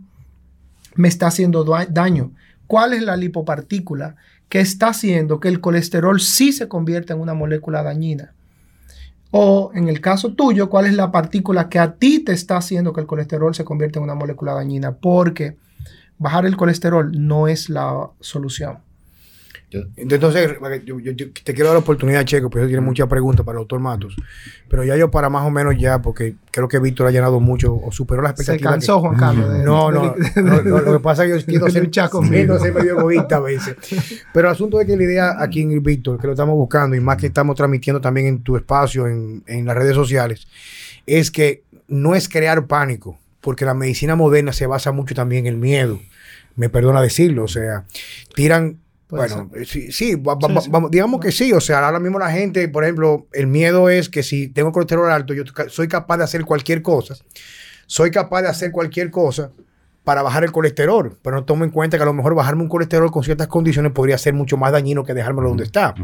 Speaker 3: me está haciendo daño, cuál es la lipopartícula que está haciendo que el colesterol sí se convierta en una molécula dañina. O en el caso tuyo, cuál es la partícula que a ti te está haciendo que el colesterol se convierta en una molécula dañina, porque bajar el colesterol no es la solución.
Speaker 1: Entonces, yo, te quiero dar la oportunidad, Checo, porque tiene muchas preguntas para el doctor Matos. Pero ya yo para más o menos ya, porque creo que Víctor ha llenado mucho o superó las expectativas.
Speaker 3: Se cansó, Juan Carlos.
Speaker 1: no, no, Lo que pasa es que yo quiero ser, ser medio egoísta a veces. Pero el asunto es que la idea aquí en Víctor, que lo estamos buscando y más que estamos transmitiendo también en tu espacio, en, en las redes sociales, es que no es crear pánico, porque la medicina moderna se basa mucho también en el miedo. Me perdona decirlo, o sea, tiran bueno, sí, sí, digamos que sí. O sea, ahora mismo la gente, por ejemplo, el miedo es que si tengo colesterol alto, yo soy capaz de hacer cualquier cosa. Soy capaz de hacer cualquier cosa para bajar el colesterol, pero no tomo en cuenta que a lo mejor bajarme un colesterol con ciertas condiciones podría ser mucho más dañino que dejármelo donde está.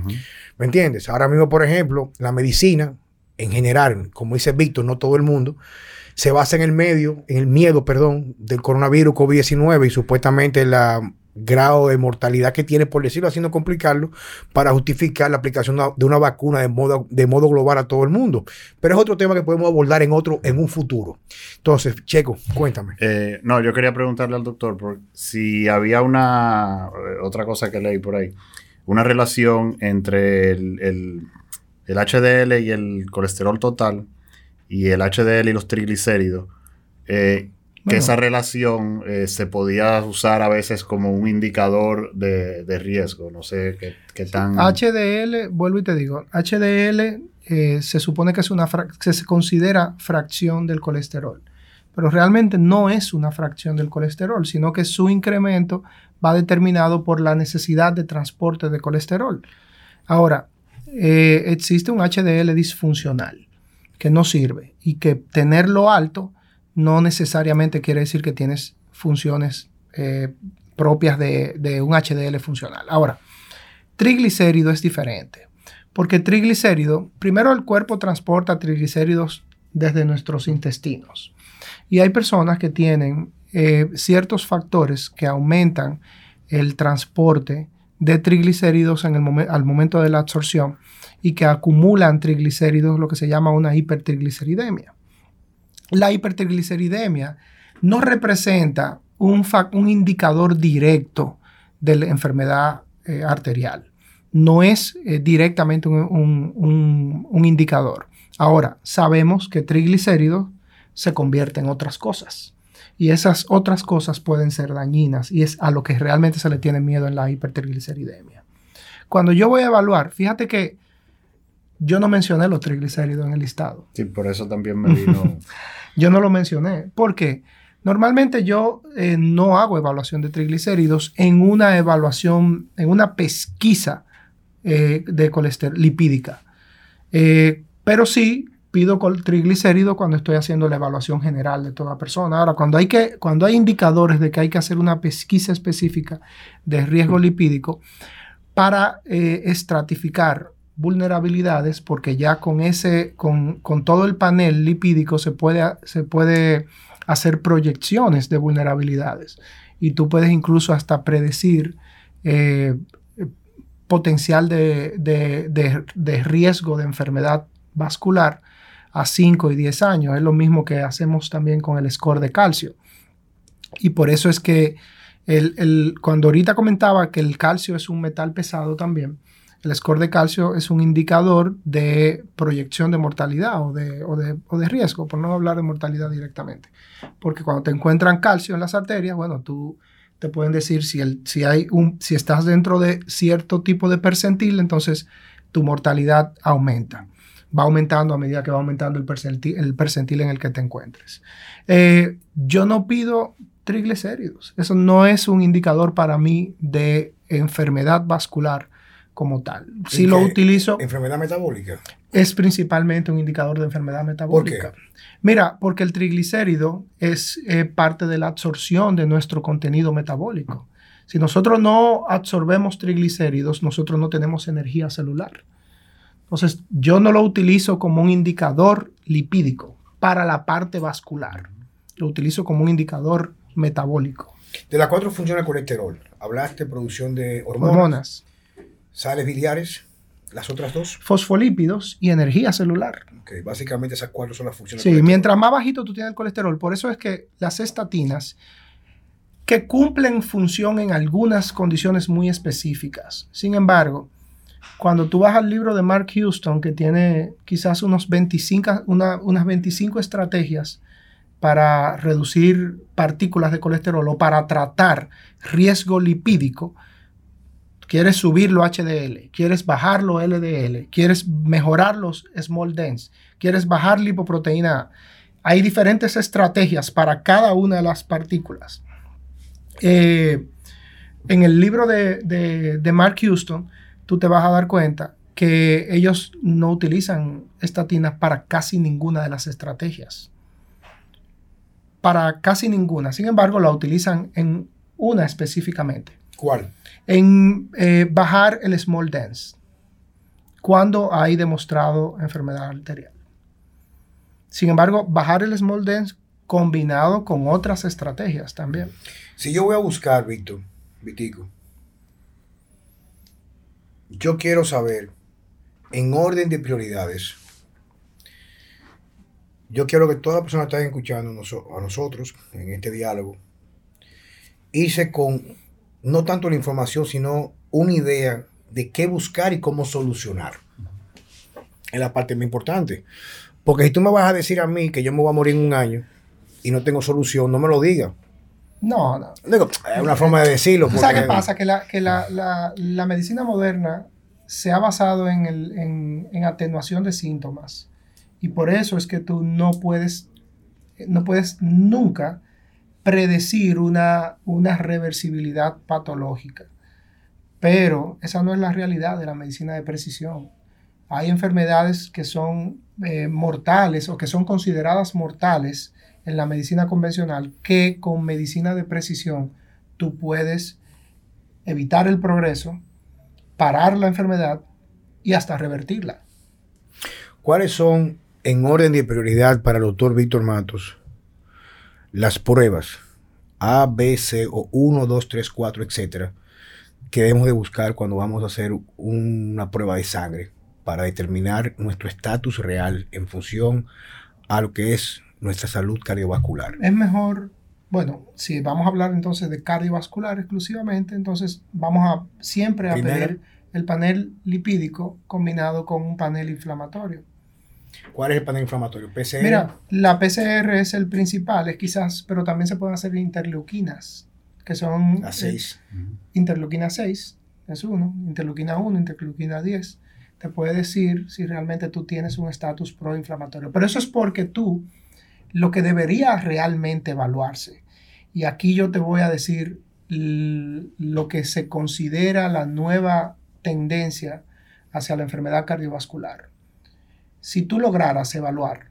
Speaker 1: ¿Me entiendes? Ahora mismo, por ejemplo, la medicina, en general, como dice Víctor, no todo el mundo, se basa en el medio, en el miedo, perdón, del coronavirus COVID-19 y supuestamente la grado de mortalidad que tiene, por decirlo así, no complicarlo, para justificar la aplicación de una vacuna de modo, de modo global a todo el mundo. Pero es otro tema que podemos abordar en otro, en un futuro. Entonces, Checo, cuéntame.
Speaker 2: Eh, no, yo quería preguntarle al doctor si había una eh, otra cosa que leí por ahí, una relación entre el, el, el HDL y el colesterol total y el HDL y los triglicéridos. Eh, que esa relación eh, se podía usar a veces como un indicador de, riesgo. No sé qué, tan...
Speaker 3: HDL, vuelvo y te digo, HDL eh, se supone que es una se considera fracción del colesterol, pero realmente no es una fracción del colesterol, sino que su incremento va determinado por la necesidad de transporte de colesterol. Ahora, eh, existe un HDL disfuncional que no sirve y que tenerlo alto no necesariamente quiere decir que tienes funciones eh, propias de, un HDL funcional. Ahora, triglicérido es diferente, porque triglicérido, primero el cuerpo transporta triglicéridos desde nuestros intestinos. Y hay personas que tienen eh, ciertos factores que aumentan el transporte de triglicéridos en el al momento de la absorción y que acumulan triglicéridos, lo que se llama una hipertrigliceridemia la hipertrigliceridemia no representa un, un indicador directo de la enfermedad eh, arterial. No es eh, directamente un, indicador. Ahora, sabemos que triglicéridos se convierten en otras cosas. Y esas otras cosas pueden ser dañinas y es a lo que realmente se le tiene miedo en la hipertrigliceridemia. Cuando yo voy a evaluar, fíjate que yo no mencioné los triglicéridos en el listado.
Speaker 2: Sí, por eso también me vino.
Speaker 3: yo no lo mencioné. porque Normalmente yo eh, no hago evaluación de triglicéridos en una evaluación, en una pesquisa eh, de colesterol lipídica. Eh, pero sí pido triglicéridos cuando estoy haciendo la evaluación general de toda persona. Ahora, cuando hay, que, cuando hay indicadores de que hay que hacer una pesquisa específica de riesgo lipídico para estratificar vulnerabilidades porque ya con ese, con, todo el panel lipídico se puede, se puede hacer proyecciones de vulnerabilidades y tú puedes incluso hasta predecir eh, potencial de, de, riesgo de enfermedad vascular a 5 y 10 años. Es lo mismo que hacemos también con el score de calcio. Y por eso es que el, el, cuando ahorita comentaba que el calcio es un metal pesado también, el score de calcio es un indicador de proyección de mortalidad o de, o de, riesgo, por no hablar de mortalidad directamente. Porque cuando te encuentran calcio en las arterias, bueno, tú te pueden decir si, el, si, hay un, si estás dentro de cierto tipo de percentil, entonces tu mortalidad aumenta. Va aumentando a medida que va aumentando el percentil, el percentil en el que te encuentres. Eh, yo no pido triglicéridos. Eso no es un indicador para mí de enfermedad vascular como tal. Si lo utilizo...
Speaker 1: ¿Enfermedad metabólica?
Speaker 3: Es principalmente un indicador de enfermedad metabólica. ¿Por qué? Mira, porque el triglicérido es eh, parte de la absorción de nuestro contenido metabólico. Si nosotros no absorbemos triglicéridos, nosotros no tenemos energía celular. Entonces, yo no lo utilizo como un indicador lipídico para la parte vascular. Lo utilizo como un indicador metabólico.
Speaker 1: De las cuatro funciones del colesterol, hablaste de producción de hormonas. hormonas sales biliares, las otras dos.
Speaker 3: Fosfolípidos y energía celular.
Speaker 1: Ok, básicamente esas cuatro son las funciones.
Speaker 3: Sí, mientras más bajito tú tienes el colesterol, por eso es que las estatinas que cumplen función en algunas condiciones muy específicas. Sin embargo, cuando tú vas al libro de Mark Houston, que tiene quizás unos 25, unas 25 estrategias para reducir partículas de colesterol o para tratar riesgo lipídico, quieres subirlo HDL, quieres bajarlo LDL, quieres mejorar los small dense, quieres bajar lipoproteína Hay diferentes estrategias para cada una de las partículas. Eh, en el libro de, de, Mark Houston, tú te vas a dar cuenta que ellos no utilizan estatinas para casi ninguna de las estrategias. Para casi ninguna. Sin embargo, la utilizan en una específicamente.
Speaker 1: ¿Cuál?
Speaker 3: En eh, bajar el small dense. Cuando hay demostrado enfermedad arterial. Sin embargo, bajar el small dense combinado con otras estrategias también.
Speaker 1: Si yo voy a buscar, Víctor, Vitico, yo quiero saber, en orden de prioridades, yo quiero que todas las personas que estén escuchando a nosotros en este diálogo, hice con no tanto la información, sino una idea de qué buscar y cómo solucionar. Es la parte más importante. Porque si tú me vas a decir a mí que yo me voy a morir en un año y no tengo solución, no me lo digas.
Speaker 3: No, no.
Speaker 1: es una forma de decirlo.
Speaker 3: ¿Sabes qué pasa? Que, la, que la, medicina moderna se ha basado en, el, en, atenuación de síntomas. Y por eso es que tú no puedes, no puedes nunca predecir una, una reversibilidad patológica. Pero esa no es la realidad de la medicina de precisión. Hay enfermedades que son eh, mortales o que son consideradas mortales en la medicina convencional que con medicina de precisión tú puedes evitar el progreso, parar la enfermedad y hasta revertirla.
Speaker 1: ¿Cuáles son, en orden de prioridad para el doctor Víctor Matos, las pruebas A, B, C o 1, 2, 3, 4, etcétera, que debemos de buscar cuando vamos a hacer una prueba de sangre para determinar nuestro estatus real en función a lo que es nuestra salud cardiovascular.
Speaker 3: Es mejor, bueno, si vamos a hablar entonces de cardiovascular exclusivamente, entonces vamos a siempre a pedir el panel lipídico combinado con un panel inflamatorio.
Speaker 1: ¿Cuál es el panel inflamatorio?
Speaker 3: PCR. Mira, la PCR es el principal, es quizás, pero también se pueden hacer interleuquinas, que son...
Speaker 1: A 6.
Speaker 3: Eh, interleuquina 6 es uno, interleuquina 1, interleuquina 10. Te puede decir si realmente tú tienes un estatus proinflamatorio. Pero eso es porque tú lo que debería realmente evaluarse. Y aquí yo te voy a decir lo que se considera la nueva tendencia hacia la enfermedad cardiovascular. Si tú lograras evaluar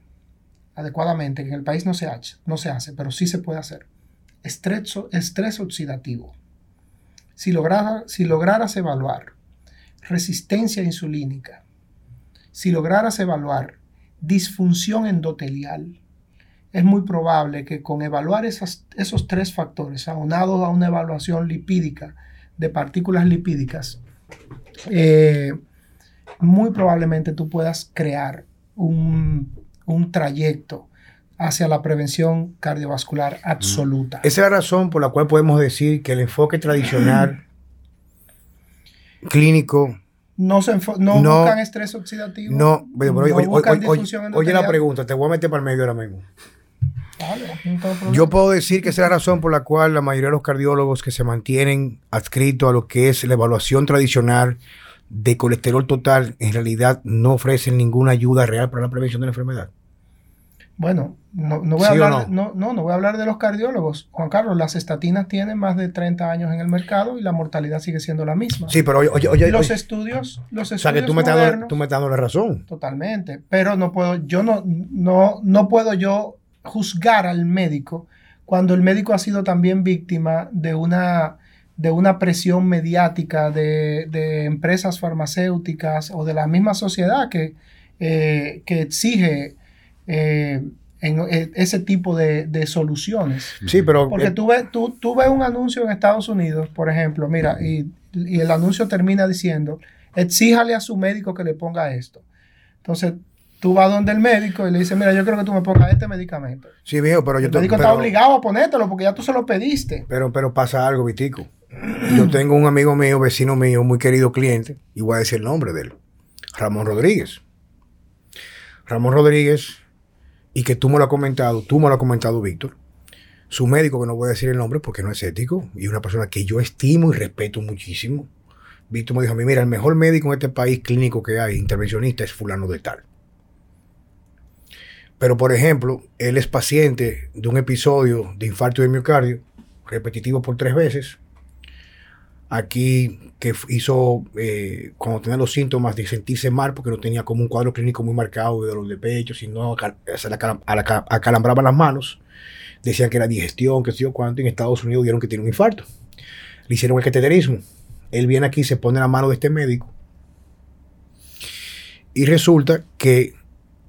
Speaker 3: adecuadamente, que en el país no se, hace, no se hace, pero sí se puede hacer, estrés, estrés oxidativo. Si, si lograras evaluar resistencia insulínica, si lograras evaluar disfunción endotelial, es muy probable que con evaluar esos tres factores, aunados a una evaluación lipídica de partículas lipídicas, eh, muy probablemente tú puedas crear un, trayecto hacia la prevención cardiovascular absoluta.
Speaker 1: Esa es la razón por la cual podemos decir que el enfoque tradicional clínico
Speaker 3: no, se no, buscan estrés oxidativo.
Speaker 1: No, pero, oye, la pregunta, te voy a meter para el medio ahora mismo. Yo puedo decir que esa es la razón por la cual la mayoría de los cardiólogos que se mantienen adscritos a lo que es la evaluación tradicional de colesterol total, en realidad no ofrecen ninguna ayuda real para la prevención de la enfermedad.
Speaker 3: Bueno, no, voy a hablar, no? no? voy a hablar de los cardiólogos. Juan Carlos, las estatinas tienen más de 30 años en el mercado y la mortalidad sigue siendo la misma.
Speaker 1: Sí, pero oye, oye,
Speaker 3: los estudios, los estudios. O sea, que
Speaker 1: tú me, estás dando, tú me estás dando la razón.
Speaker 3: Totalmente. Pero no puedo, yo no, no, no puedo yo juzgar al médico cuando el médico ha sido también víctima de una, de una presión mediática de, empresas farmacéuticas o de la misma sociedad que, eh, que exige eh, en, eh, ese tipo de, soluciones.
Speaker 1: Sí, pero...
Speaker 3: Porque tú, ves, tú, tú ves un anuncio en Estados Unidos, por ejemplo, mira, y, y el anuncio termina diciendo, exíjale a su médico que le ponga esto. Entonces, tú vas donde el médico y le dices, mira, yo creo que tú me pongas este medicamento.
Speaker 1: Sí, viejo, pero yo
Speaker 3: El médico está obligado a ponértelo porque ya tú se lo pediste.
Speaker 1: Pero, pero pasa algo, Vitico. Yo tengo un amigo mío, vecino mío, muy querido cliente, y voy a decir el nombre de él. Ramón Rodríguez. Ramón Rodríguez, y que tú me lo has comentado, tú me lo has comentado, Víctor. Su médico, que no voy a decir el nombre porque no es ético, y una persona que yo estimo y respeto muchísimo. Víctor me dijo a mí, mira, el mejor médico en este país clínico que hay, intervencionista, es fulano de tal. Pero, por ejemplo, él es paciente de un episodio de infarto de miocardio, repetitivo por tres veces. Aquí que hizo, eh, cuando tenía los síntomas de sentirse mal, porque no tenía como un cuadro clínico muy marcado de dolor de pecho, sino acal- se las manos. Decían que era digestión, que sé yo cuánto. En Estados Unidos dieron que tiene un infarto. Le hicieron el cateterismo. Él viene aquí, se pone la mano de este médico. Y resulta que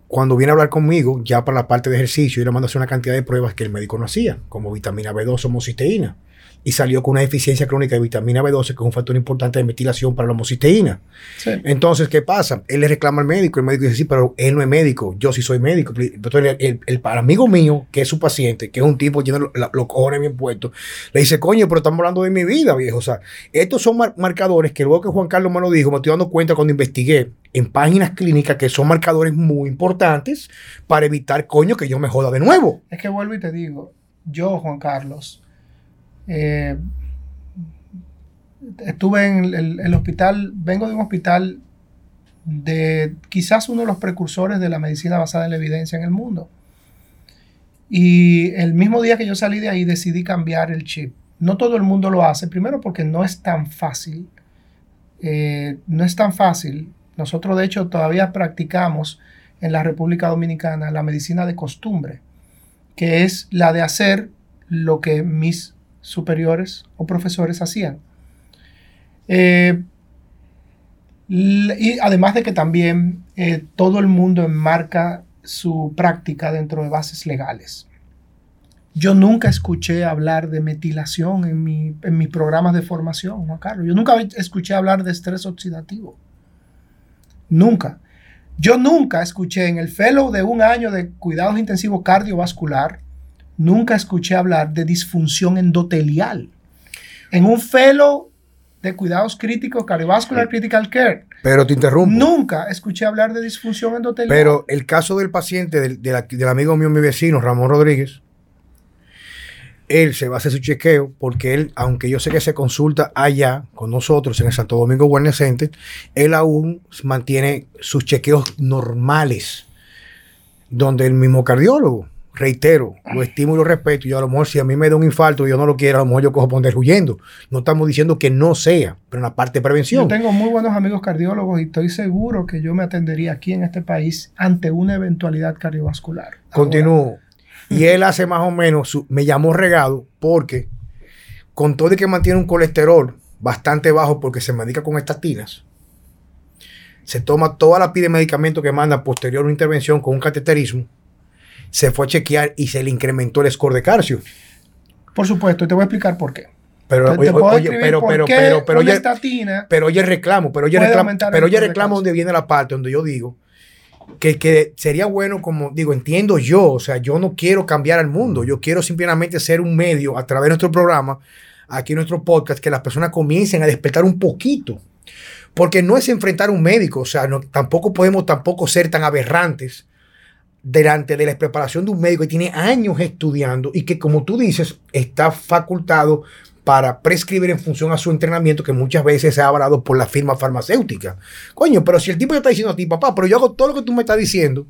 Speaker 1: cuando viene a hablar conmigo, ya para la parte de ejercicio, yo le mando a hacer una cantidad de pruebas que el médico no hacía, como vitamina B2 o homocisteína. Y salió con una deficiencia crónica de vitamina B12, que es un factor importante de metilación para la homocisteína.
Speaker 3: Sí.
Speaker 1: Entonces, ¿qué pasa? Él le reclama al médico, el médico dice, sí, pero él no es médico, yo sí soy médico. Entonces, el, el- el amigo mío, que es su paciente, que es un tipo lleno de lo- los cojones bien puestos, le dice, coño, pero estamos hablando de mi vida, viejo. O sea, estos son mar- marcadores que luego que Juan Carlos me lo dijo, me estoy dando cuenta cuando investigué en páginas clínicas que son marcadores muy importantes para evitar, coño, que yo me joda de nuevo.
Speaker 3: Es que vuelvo y te digo, yo, Juan Carlos, eh, estuve en el, hospital, vengo de un hospital de quizás uno de los precursores de la medicina basada en la evidencia en el mundo. Y el mismo día que yo salí de ahí decidí cambiar el chip. No todo el mundo lo hace, primero porque no es tan fácil. Eh, no es tan fácil. Nosotros de hecho todavía practicamos en la República Dominicana la medicina de costumbre, que es la de hacer lo que mis superiores o profesores hacían. Eh, y además de que también eh, todo el mundo enmarca su práctica dentro de bases legales. Yo nunca escuché hablar de metilación en, mi, en mis programas de formación, Juan Carlos. Yo nunca escuché hablar de estrés oxidativo. Nunca. Yo nunca escuché en el fellow de un año de cuidados intensivos cardiovascular, nunca escuché hablar de disfunción endotelial. En un fellow de cuidados críticos cardiovascular critical care,
Speaker 1: Pero te interrumpo.
Speaker 3: nunca escuché hablar de disfunción endotelial.
Speaker 1: Pero el caso del paciente, del, del amigo mío, mi vecino, Ramón Rodríguez, él se va a hacer su chequeo porque él, aunque yo sé que se consulta allá con nosotros en el Santo Domingo Wellness Center, él aún mantiene sus chequeos normales, donde el mismo cardiólogo, reitero, lo estimo y lo respeto, y a lo mejor si a mí me da un infarto y yo no lo quiero, a lo mejor yo cojo poner huyendo. No estamos diciendo que no sea, pero en la parte de
Speaker 3: yo
Speaker 1: prevención.
Speaker 3: tengo muy buenos amigos cardiólogos y estoy seguro que yo me atendería aquí en este país ante una eventualidad cardiovascular.
Speaker 1: Continúo. Y él hace más o menos, su- me llamó regado porque con todo y que mantiene un colesterol bastante bajo porque se medica con estatinas, se toma toda la pila de medicamentos que manda posterior a una intervención con un cateterismo, se fue a chequear y se le incrementó el score de calcio.
Speaker 3: Por supuesto, y te voy a explicar por qué.
Speaker 1: Pero, oye, oye, pero, pero, pero, pero, oye, pero oye reclamo, pero oye reclamo, pero oye reclamo donde viene la parte donde yo digo que, que sería bueno, como digo, entiendo yo, o sea, yo no quiero cambiar al mundo, yo quiero simplemente ser un medio a través de nuestro programa, aquí en nuestro podcast, que las personas comiencen a despertar un poquito. Porque no es enfrentar a un médico, o sea, no, tampoco podemos tampoco ser tan aberrantes delante de la preparación de un médico que tiene años estudiando y que, como tú dices, está facultado para prescribir en función a su entrenamiento que muchas veces se ha avalado por la firma farmacéutica. Coño, pero si el tipo ya está diciendo a ti, papá, pero yo hago todo lo que tú me estás diciendo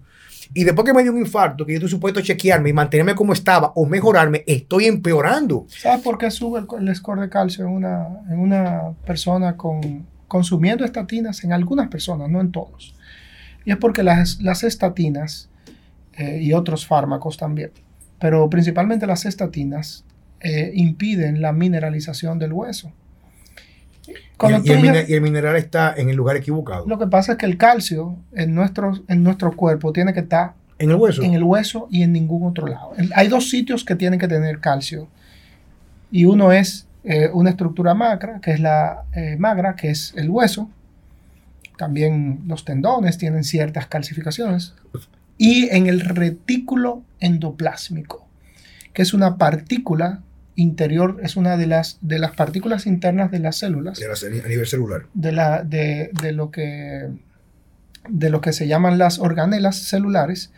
Speaker 1: y después que me dio un infarto, que yo estoy supuesto a chequearme y mantenerme como estaba o mejorarme, estoy empeorando.
Speaker 3: ¿Sabes por qué sube el, el score de calcio en una, en una persona con, consumiendo estatinas? En algunas personas, no en todos. Y es porque las, las estatinas eh, y otros fármacos también, pero principalmente las estatinas eh, impiden la mineralización del hueso. Cuando
Speaker 1: Y, el, y mineral está en el lugar equivocado.
Speaker 3: lo que pasa es que el calcio en nuestro, en nuestro cuerpo tiene que estar
Speaker 1: en el hueso.
Speaker 3: en el hueso y en ningún otro lado. Hay dos sitios que tienen que tener calcio. Y uno es eh, una estructura magra, que es la eh, magra, que es el hueso. también los tendones tienen ciertas calcificaciones. Y en el retículo endoplásmico, que es una partícula interior, es una de las, de las partículas internas de las células.
Speaker 1: a nivel celular.
Speaker 3: De, la, de, de, lo que, de lo que se llaman las organelas celulares,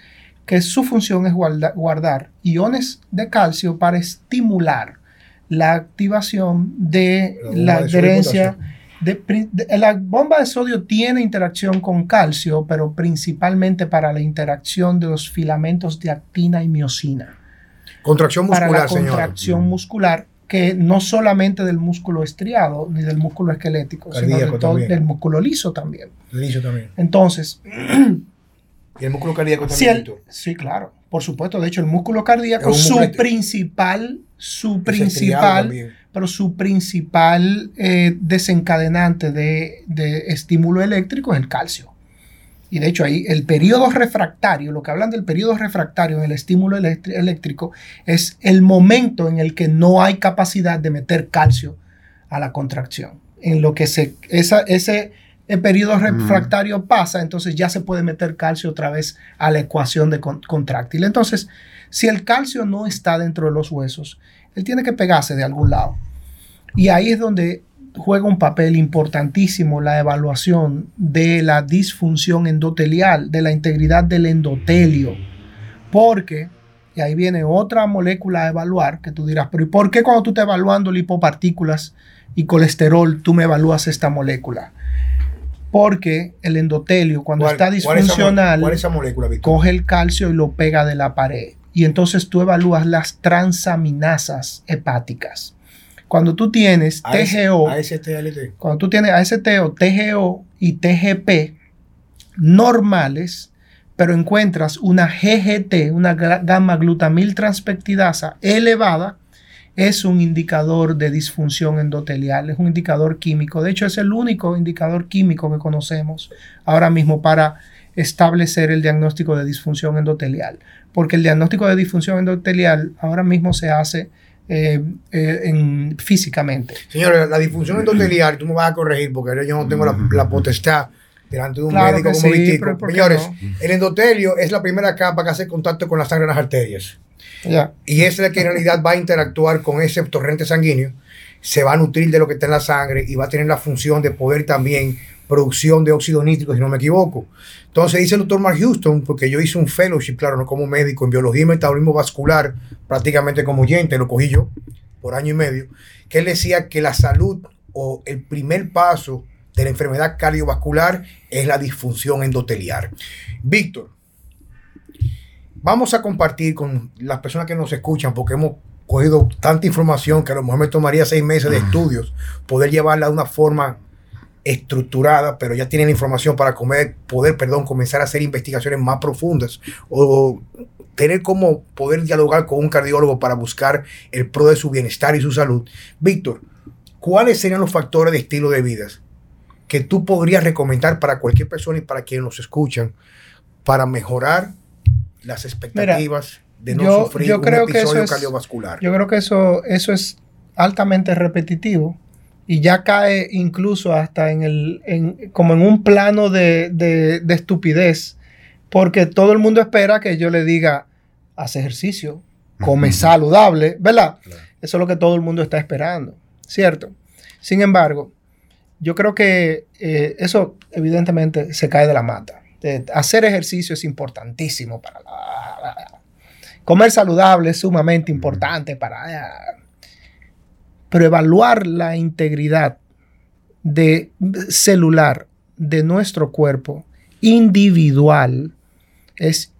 Speaker 3: que su función es guardar iones de calcio para estimular la activación de la, adherencia. De, la bomba de sodio tiene interacción con calcio, pero principalmente para la interacción de los filamentos de actina y miosina.
Speaker 1: Contracción muscular,
Speaker 3: para la contracción muscular, que no solamente del músculo estriado ni del músculo esquelético, sino del músculo liso también.
Speaker 1: Liso también.
Speaker 3: Entonces.
Speaker 1: ¿Y el músculo cardíaco también?
Speaker 3: Sí, claro, por supuesto. De hecho, el músculo cardíaco, su principal, su principal, pero su principal eh, desencadenante de, de estímulo eléctrico es el calcio. Y de hecho ahí el periodo refractario, lo que hablan del periodo refractario en el estímulo eléctrico, es el momento en el que no hay capacidad de meter calcio a la contracción. En lo que se, esa, ese periodo refractario pasa, entonces ya se puede meter calcio otra vez a la ecuación de contráctil. Entonces, si el calcio no está dentro de los huesos, él tiene que pegarse de algún lado. Y ahí es donde juega un papel importantísimo la evaluación de la disfunción endotelial, de la integridad del endotelio, porque, y ahí viene otra molécula a evaluar, que tú dirás, pero ¿y por qué cuando tú estás evaluando lipopartículas y colesterol, tú me evalúas esta molécula? Porque el endotelio, cuando está disfuncional, coge el calcio y lo pega de la pared. Y entonces tú evalúas las transaminasas hepáticas. Cuando tú tienes TGO, cuando tú tienes ASTO, TGO y TGP normales, pero encuentras una GGT, una gamma glutamil transpeptidasa elevada, es un indicador de disfunción endotelial, es un indicador químico. De hecho, es el único indicador químico que conocemos ahora mismo para establecer el diagnóstico de disfunción endotelial. Porque el diagnóstico de disfunción endotelial ahora mismo se hace eh, eh, en, físicamente.
Speaker 1: Señores, la disfunción endotelial, tú me vas a corregir porque yo no tengo la, potestad delante de un médico como sí, Señores, el endotelio es la primera capa que hace contacto con la sangre en las arterias. Y es la que en realidad va a interactuar con ese torrente sanguíneo, se va a nutrir de lo que está en la sangre y va a tener la función de poder también producción de óxido nítrico, si no me equivoco. Entonces dice el doctor Mark Houston, porque yo hice un fellowship, claro, no como médico, en biología y metabolismo vascular, prácticamente como oyente, lo cogí yo por año y medio, que él decía que la salud o el primer paso de la enfermedad cardiovascular es la disfunción endoteliar. Víctor, vamos a compartir con las personas que nos escuchan, porque hemos cogido tanta información que a lo mejor me tomaría seis meses de estudios poder llevarla de una forma estructurada, pero ya tienen información para comer, poder, perdón, comenzar a hacer investigaciones más profundas o tener como poder dialogar con un cardiólogo para buscar el pro de su bienestar y su salud. Víctor, ¿cuáles serían los factores de estilo de vida que tú podrías recomendar para cualquier persona y para quienes nos escuchan para mejorar las expectativas de no sufrir un episodio cardiovascular?
Speaker 3: Yo creo que eso, eso es altamente repetitivo y ya cae incluso hasta en el, como en un plano de, estupidez, porque todo el mundo espera que yo le diga, haz ejercicio, come saludable, ¿verdad? Eso es lo que todo el mundo está esperando, ¿cierto? Sin embargo, yo creo que eh, eso evidentemente se cae de la mata. hacer ejercicio es importantísimo para la... Comer saludable es sumamente importante para pero evaluar la integridad de celular de nuestro cuerpo individual es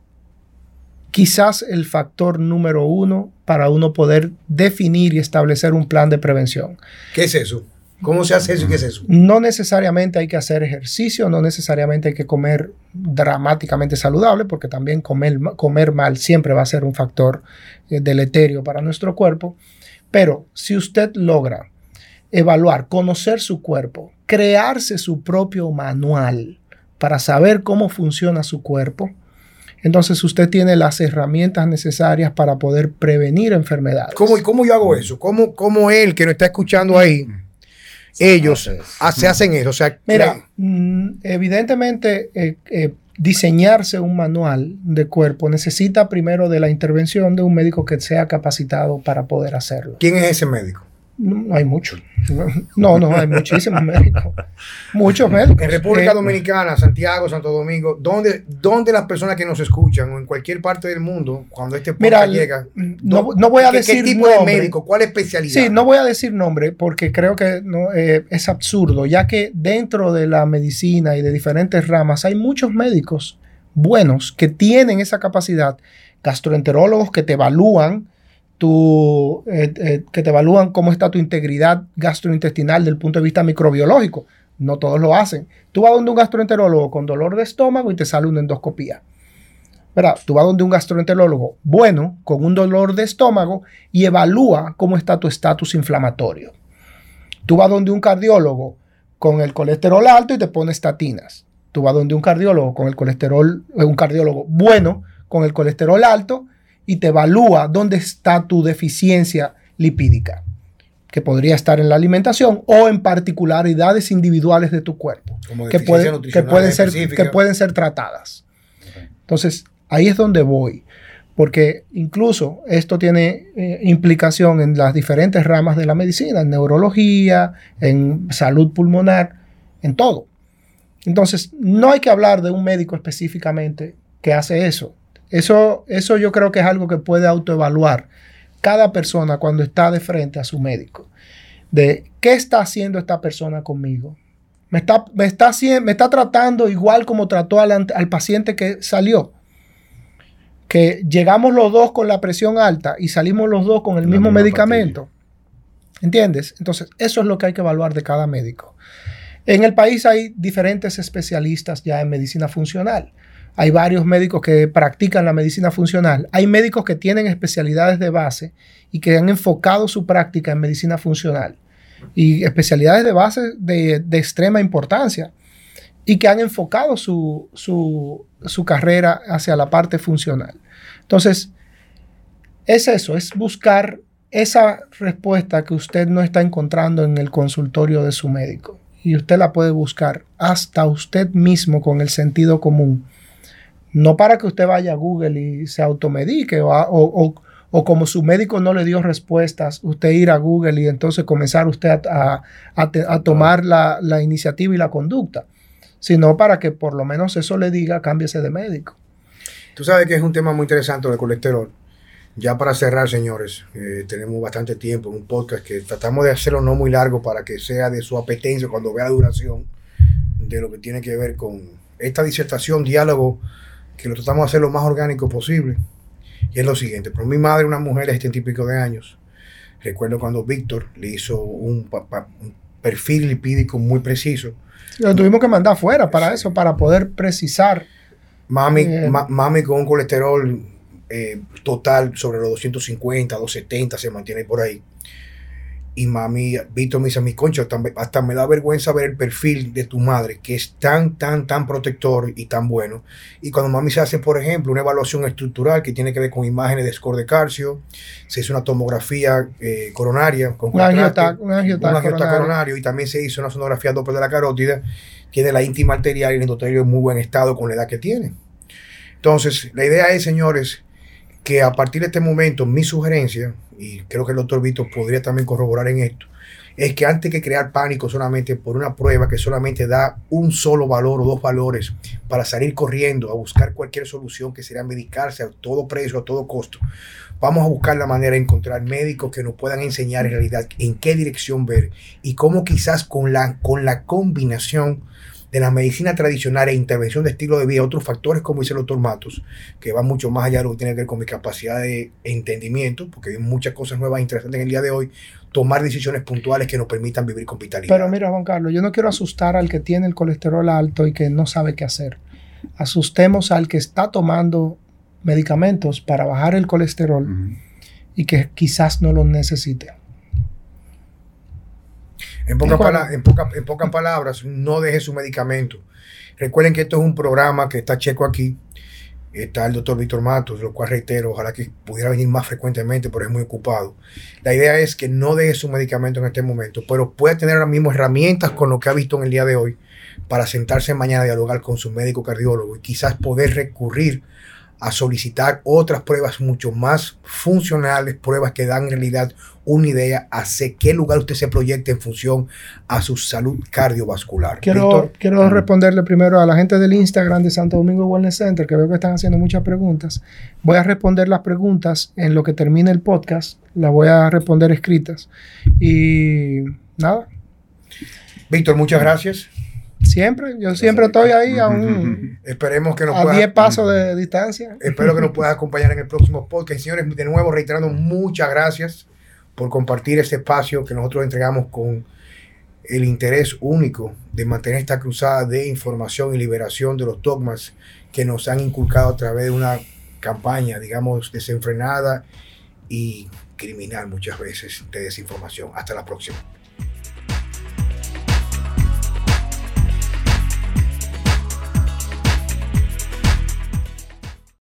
Speaker 3: quizás el factor número uno para uno poder definir y establecer un plan de prevención.
Speaker 1: ¿Qué es eso? ¿Cómo se hace eso y qué es eso?
Speaker 3: No necesariamente hay que hacer ejercicio, no necesariamente hay que comer dramáticamente saludable, porque también comer, comer mal siempre va a ser un factor eh, deleterio para nuestro cuerpo. Pero si usted logra evaluar, conocer su cuerpo, crearse su propio manual para saber cómo funciona su cuerpo, entonces usted tiene las herramientas necesarias para poder prevenir enfermedades.
Speaker 1: ¿Cómo, cómo yo hago eso? ¿Cómo, ¿Cómo él que nos está escuchando ahí ellos se hacen eso. O sea,
Speaker 3: Mira, mm, evidentemente eh, eh, diseñarse un manual de cuerpo necesita primero de la intervención de un médico que sea capacitado para poder hacerlo.
Speaker 1: ¿Quién es ese médico?
Speaker 3: No, hay muchos. No, no, hay muchísimos médicos. Muchos médicos.
Speaker 1: En República eh, Dominicana, Santiago, Santo Domingo, ¿dónde, ¿dónde las personas que nos escuchan o en cualquier parte del mundo, cuando este
Speaker 3: podcast llega, no, no, voy a decir
Speaker 1: ¿qué tipo de médico? ¿Cuál especialidad?
Speaker 3: Sí, no voy a decir nombre porque creo que no, eh, es absurdo, ya que dentro de la medicina y de diferentes ramas hay muchos médicos buenos que tienen esa capacidad, gastroenterólogos que te evalúan, eh, eh, que te evalúan cómo está tu integridad gastrointestinal desde el punto de vista microbiológico. No todos lo hacen. Tú vas donde un gastroenterólogo con dolor de estómago y te sale una endoscopía. ¿Verdad? Tú vas donde un gastroenterólogo bueno, con un dolor de estómago, y evalúa cómo está tu estatus inflamatorio. Tú vas donde un cardiólogo con el colesterol alto y te pone estatinas. Tú vas donde un cardiólogo con el colesterol, eh, un cardiólogo bueno con el colesterol alto y te evalúa dónde está tu deficiencia lipídica, que podría estar en la alimentación o en particularidades individuales de tu cuerpo, que, pueden, que, pueden ser, que pueden ser tratadas. Entonces, ahí es donde voy, porque incluso esto tiene eh, implicación en las diferentes ramas de la medicina, en neurología, en salud pulmonar, en todo. Entonces, no hay que hablar de un médico específicamente que hace eso. Eso, eso yo creo que es algo que puede autoevaluar cada persona cuando está de frente a su médico. De qué está haciendo esta persona conmigo. Me está, me está, me está tratando igual como trató al, al paciente que salió. Que llegamos los dos con la presión alta y salimos los dos con el mismo medicamento. ¿Entiendes? Entonces, eso es lo que hay que evaluar de cada médico. En el país hay diferentes especialistas ya en medicina funcional. Hay varios médicos que practican la medicina funcional. Hay médicos que tienen especialidades de base y que han enfocado su práctica en medicina funcional. Y especialidades de base de, extrema importancia. Y que han enfocado su, su carrera hacia la parte funcional. Entonces, es eso, es buscar esa respuesta que usted no está encontrando en el consultorio de su médico. Y usted la puede buscar hasta usted mismo con el sentido común no para que usted vaya a Google y se automedique o, como su médico no le dio respuestas, usted ir a Google y entonces comenzar usted a, tomar la, iniciativa y la conducta, sino para que por lo menos eso le diga cámbiese de médico.
Speaker 1: Tú sabes que es un tema muy interesante el colesterol. Ya para cerrar, señores, eh, tenemos bastante tiempo en un podcast que tratamos de hacerlo no muy largo para que sea de su apetencia cuando vea duración de lo que tiene que ver con esta disertación, diálogo que lo tratamos de hacer lo más orgánico posible. Y es lo siguiente, por mi madre, una mujer de setenta y pico de años, recuerdo cuando Víctor le hizo un, perfil lipídico muy preciso.
Speaker 3: Lo tuvimos que mandar afuera para eso, para poder precisar.
Speaker 1: Mami, eh, mami con un colesterol eh, total sobre los 250, 270, se mantiene por ahí. Y mami, Víctor me dice, mi concha, hasta, me da vergüenza ver el perfil de tu madre, que es tan, tan, tan protector y tan bueno. Y cuando mami se hace, por ejemplo, una evaluación estructural que tiene que ver con imágenes de score de calcio, se hizo una tomografía eh, coronaria con un angiotac, coronario. y también se hizo una sonografía Doppler de la carótida, tiene la íntima arterial y el endotelio en muy buen estado con la edad que tiene. Entonces, la idea es, señores, que a partir de este momento, mi sugerencia, y creo que el doctor Vito podría también corroborar en esto, es que antes que crear pánico solamente por una prueba que solamente da un solo valor o dos valores para salir corriendo a buscar cualquier solución que sería medicarse a todo precio, a todo costo, vamos a buscar la manera de encontrar médicos que nos puedan enseñar en realidad en qué dirección ver y cómo quizás con la, con la combinación de la medicina tradicional e intervención de estilo de vida, otros factores, como dice el doctor Matos, que van mucho más allá de lo que tiene que ver con mi capacidad de entendimiento, porque hay muchas cosas nuevas e interesantes en el día de hoy, tomar decisiones puntuales que nos permitan vivir con vitalidad.
Speaker 3: Pero mira, Juan Carlos, yo no quiero asustar al que tiene el colesterol alto y que no sabe qué hacer. Asustemos al que está tomando medicamentos para bajar el colesterol y que quizás no lo necesite.
Speaker 1: En, pocas palabras, no deje su medicamento. Recuerden que esto es un programa que está checo aquí. está el doctor Víctor Matos, lo cual reitero, ojalá que pudiera venir más frecuentemente, pero es muy ocupado. La idea es que no deje su medicamento en este momento, pero puede tener ahora mismo herramientas con lo que ha visto en el día de hoy para sentarse mañana a dialogar con su médico cardiólogo y quizás poder recurrir a solicitar otras pruebas mucho más funcionales, pruebas que dan en realidad una idea hacia qué lugar usted se proyecta en función a su salud cardiovascular.
Speaker 3: Quiero, quiero responderle primero a la gente del Instagram de Santo Domingo Wellness Center, que veo que están haciendo muchas preguntas. Voy a responder las preguntas en lo que termine el podcast, las voy a responder escritas. Y nada.
Speaker 1: Víctor, muchas gracias.
Speaker 3: Siempre, yo siempre estoy ahí a un...
Speaker 1: Esperemos que nos
Speaker 3: A 10 pasos de distancia.
Speaker 1: Espero que nos puedas acompañar en el próximo podcast. Señores, de nuevo reiterando muchas gracias por compartir este espacio que nosotros entregamos con el interés único de mantener esta cruzada de información y liberación de los dogmas que nos han inculcado a través de una campaña, digamos, desenfrenada y criminal muchas veces de desinformación. Hasta la próxima.